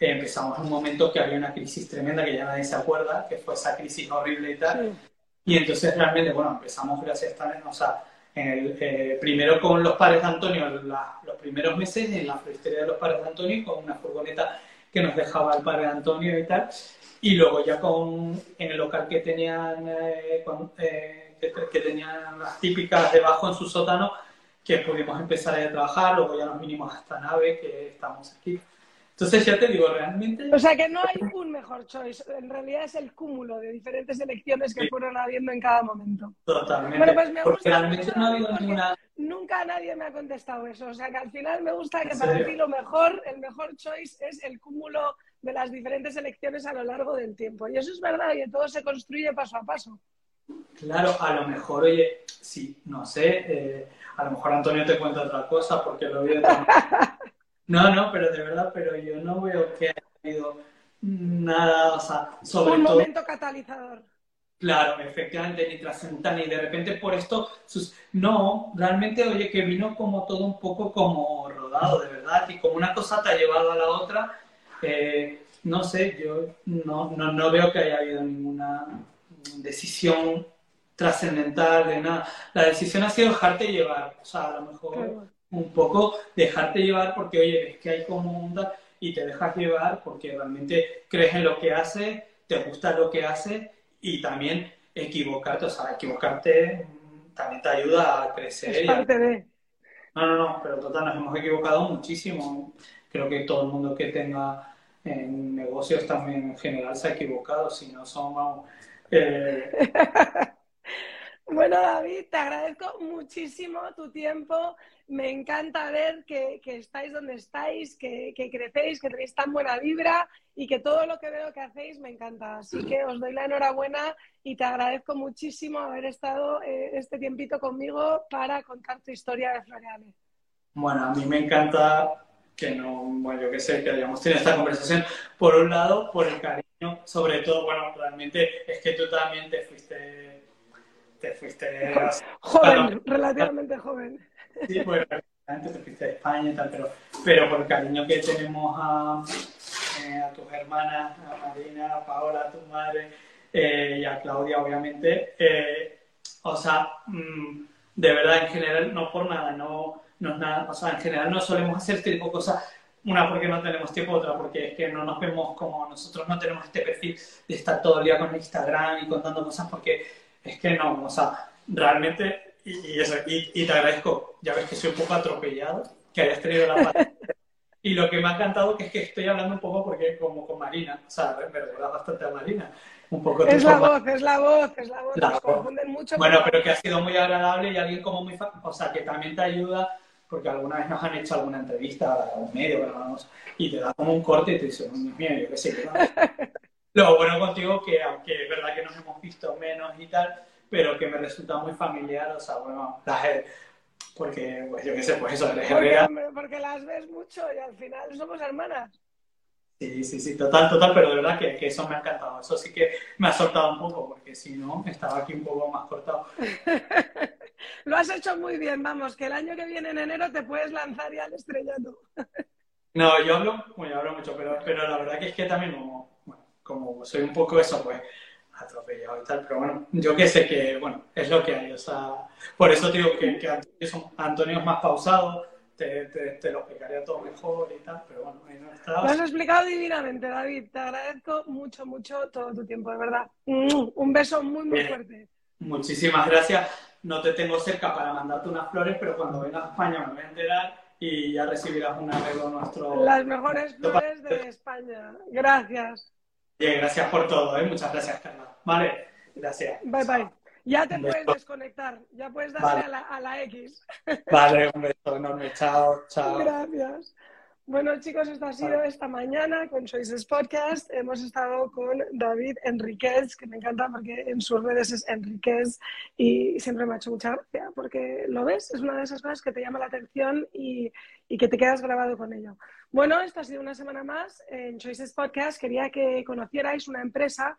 eh, empezamos en un momento que había una crisis tremenda que ya nadie se acuerda, que fue esa crisis horrible y tal. Sí. Y entonces realmente, bueno, empezamos gracias a o sea, en el, eh, primero con los padres de Antonio, la, los primeros meses en la floristería de los padres de Antonio, con una furgoneta que nos dejaba el padre de Antonio y tal, y luego ya con, en el local que tenían, eh, con, eh, que, que, tenían las típicas debajo en su sótano, que pudimos empezar a trabajar, luego ya nos vinimos a esta nave que estamos aquí. Entonces ya te digo, realmente... O sea que no hay un mejor choice, en realidad es el cúmulo de diferentes elecciones que sí. fueron habiendo en cada momento. Totalmente. Bueno, pues me porque gusta realmente no ha habido ninguna... Nunca nadie me ha contestado eso, o sea que al final me gusta que para ti lo mejor, el mejor choice es el cúmulo de las diferentes elecciones a lo largo del tiempo. Y eso es verdad, y todo se construye paso a paso. Claro, a lo mejor, oye, sí, no sé, eh, a lo mejor Antonio te cuenta otra cosa porque lo veo. No, no, pero de verdad, pero yo no veo que haya habido nada, o sea, sobre Un todo... momento catalizador. Claro, efectivamente, ni trascendental, y de repente por esto, sus... no, realmente, oye, que vino como todo un poco como rodado, de verdad, y como una cosa te ha llevado a la otra, eh, no sé, yo no, no, no veo que haya habido ninguna decisión trascendental de nada. La decisión ha sido dejarte llevar, o sea, a lo mejor... Claro un poco dejarte llevar porque, oye, ves que hay como un y te dejas llevar porque realmente crees en lo que hace, te gusta lo que hace y también equivocarte, o sea, equivocarte también te ayuda a crecer. Es parte de... No, no, no, pero total, nos hemos equivocado muchísimo. Creo que todo el mundo que tenga en negocios también en general se ha equivocado, si no son, vamos... Eh, Bueno, David, te agradezco muchísimo tu tiempo. Me encanta ver que, estáis donde estáis, que, crecéis, que tenéis tan buena vibra y que todo lo que veo que hacéis me encanta. Así que os doy la enhorabuena y te agradezco muchísimo haber estado eh, este tiempito conmigo para contar tu historia de Floreale. Bueno, a mí me encanta que no, bueno, yo qué sé, que hayamos tenido esta conversación. Por un lado, por el cariño, sobre todo, bueno, realmente es que tú también te fuiste te fuiste... Joven, relativamente joven. Sí, pues antes te fuiste a España y tal, pero, pero por el cariño que tenemos a, eh, a tus hermanas, a Marina, a Paola, a tu madre eh, y a Claudia, obviamente, eh, o sea, mm, de verdad, en general, no por nada, no, no es nada, o sea, en general no solemos hacer este tipo de cosas una porque no tenemos tiempo, otra porque es que no nos vemos como nosotros no tenemos este perfil de estar todo el día con Instagram y contando cosas porque es que no, o sea, realmente, y, eso, y, te agradezco, ya ves que soy un poco atropellado, que hayas tenido la paz. Y lo que me ha encantado que es que estoy hablando un poco porque como con Marina, o sea, me recuerda bastante a Marina. Un poco es la voz, es la voz, es la voz, la confunden mucho. Bueno, pero que ha sido muy agradable y alguien como muy... O sea, que también te ayuda porque alguna vez nos han hecho alguna entrevista a un medio, y te da como un corte y te dice, mío, yo qué sé. Lo bueno contigo que, aunque es verdad que nos hemos visto menos y tal, pero que me resulta muy familiar, o sea, bueno, las, porque, pues yo qué sé, pues eso, eres porque, porque las ves mucho y al final somos hermanas. Sí, sí, sí, total, total, pero de verdad que, que, eso me ha encantado. Eso sí que me ha soltado un poco, porque si no, estaba aquí un poco más cortado. Lo has hecho muy bien, vamos, que el año que viene en enero te puedes lanzar ya al estrellado. no, yo hablo, bueno, yo hablo mucho, pero, pero la verdad que es que también bueno, como soy un poco eso, pues atropellado y tal, pero bueno, yo que sé que, bueno, es lo que hay, o sea, por eso digo que, que Antonio, es más pausado, te, te, lo explicaría todo mejor y tal, pero bueno, ahí no está. Lo has explicado divinamente, David, te agradezco mucho, mucho todo tu tiempo, de verdad. Un beso muy, muy fuerte. Muchísimas gracias. No te tengo cerca para mandarte unas flores, pero cuando vengas a España me voy a enterar y ya recibirás un arreglo nuestro. Las mejores flores de España. Gracias. Bien, gracias por todo, ¿eh? Muchas gracias, Carla. Vale, gracias. Bye, bye. Ya te puedes desconectar, ya puedes darle a, la, a, la, X. Vale, un beso enorme, chao, chao. Gracias. Bueno, chicos, esto ha sido esta mañana con Choices Podcast. Hemos estado con David Enriquez, que me encanta porque en sus redes es Enriquez y siempre me ha hecho mucha gracia porque lo ves, es una de esas cosas que te llama la atención y, y que te quedas grabado con ello. Bueno, esta ha sido una semana más en Choices Podcast. Quería que conocierais una empresa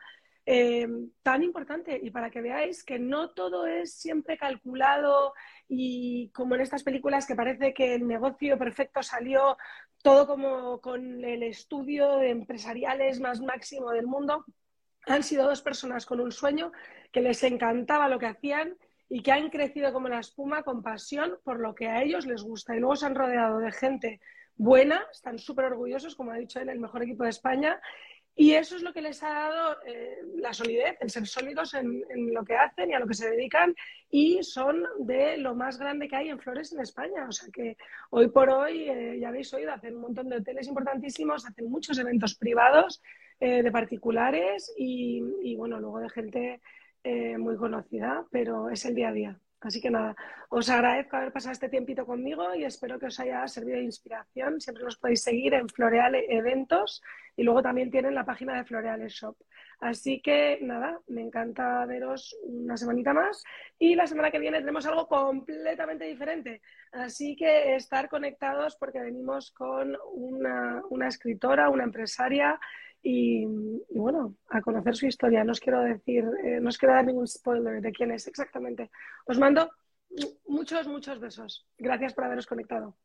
eh, tan importante y para que veáis que no todo es siempre calculado y como en estas películas que parece que el negocio perfecto salió todo como con el estudio de empresariales más máximo del mundo. Han sido dos personas con un sueño que les encantaba lo que hacían y que han crecido como la espuma con pasión por lo que a ellos les gusta. Y luego se han rodeado de gente buena, están súper orgullosos, como ha dicho él, el mejor equipo de España, y eso es lo que les ha dado eh, la solidez, el ser sólidos en, lo que hacen y a lo que se dedican y son de lo más grande que hay en flores en España. O sea que hoy por hoy, eh, ya habéis oído, hacen un montón de hoteles importantísimos, hacen muchos eventos privados eh, de particulares y, y, bueno, luego de gente muy conocida, pero es el día a día. Así que nada, os agradezco haber pasado este tiempito conmigo y espero que os haya servido de inspiración. Siempre los podéis seguir en Floreal Eventos y luego también tienen la página de Floreal Shop. Así que nada, me encanta veros una semanita más y la semana que viene tenemos algo completamente diferente. Así que estar conectados porque venimos con una, una escritora, una empresaria y, bueno, a conocer su historia. No os quiero decir, eh, no os quiero dar ningún spoiler de quién es exactamente. Os mando muchos, muchos besos. Gracias por haberos conectado.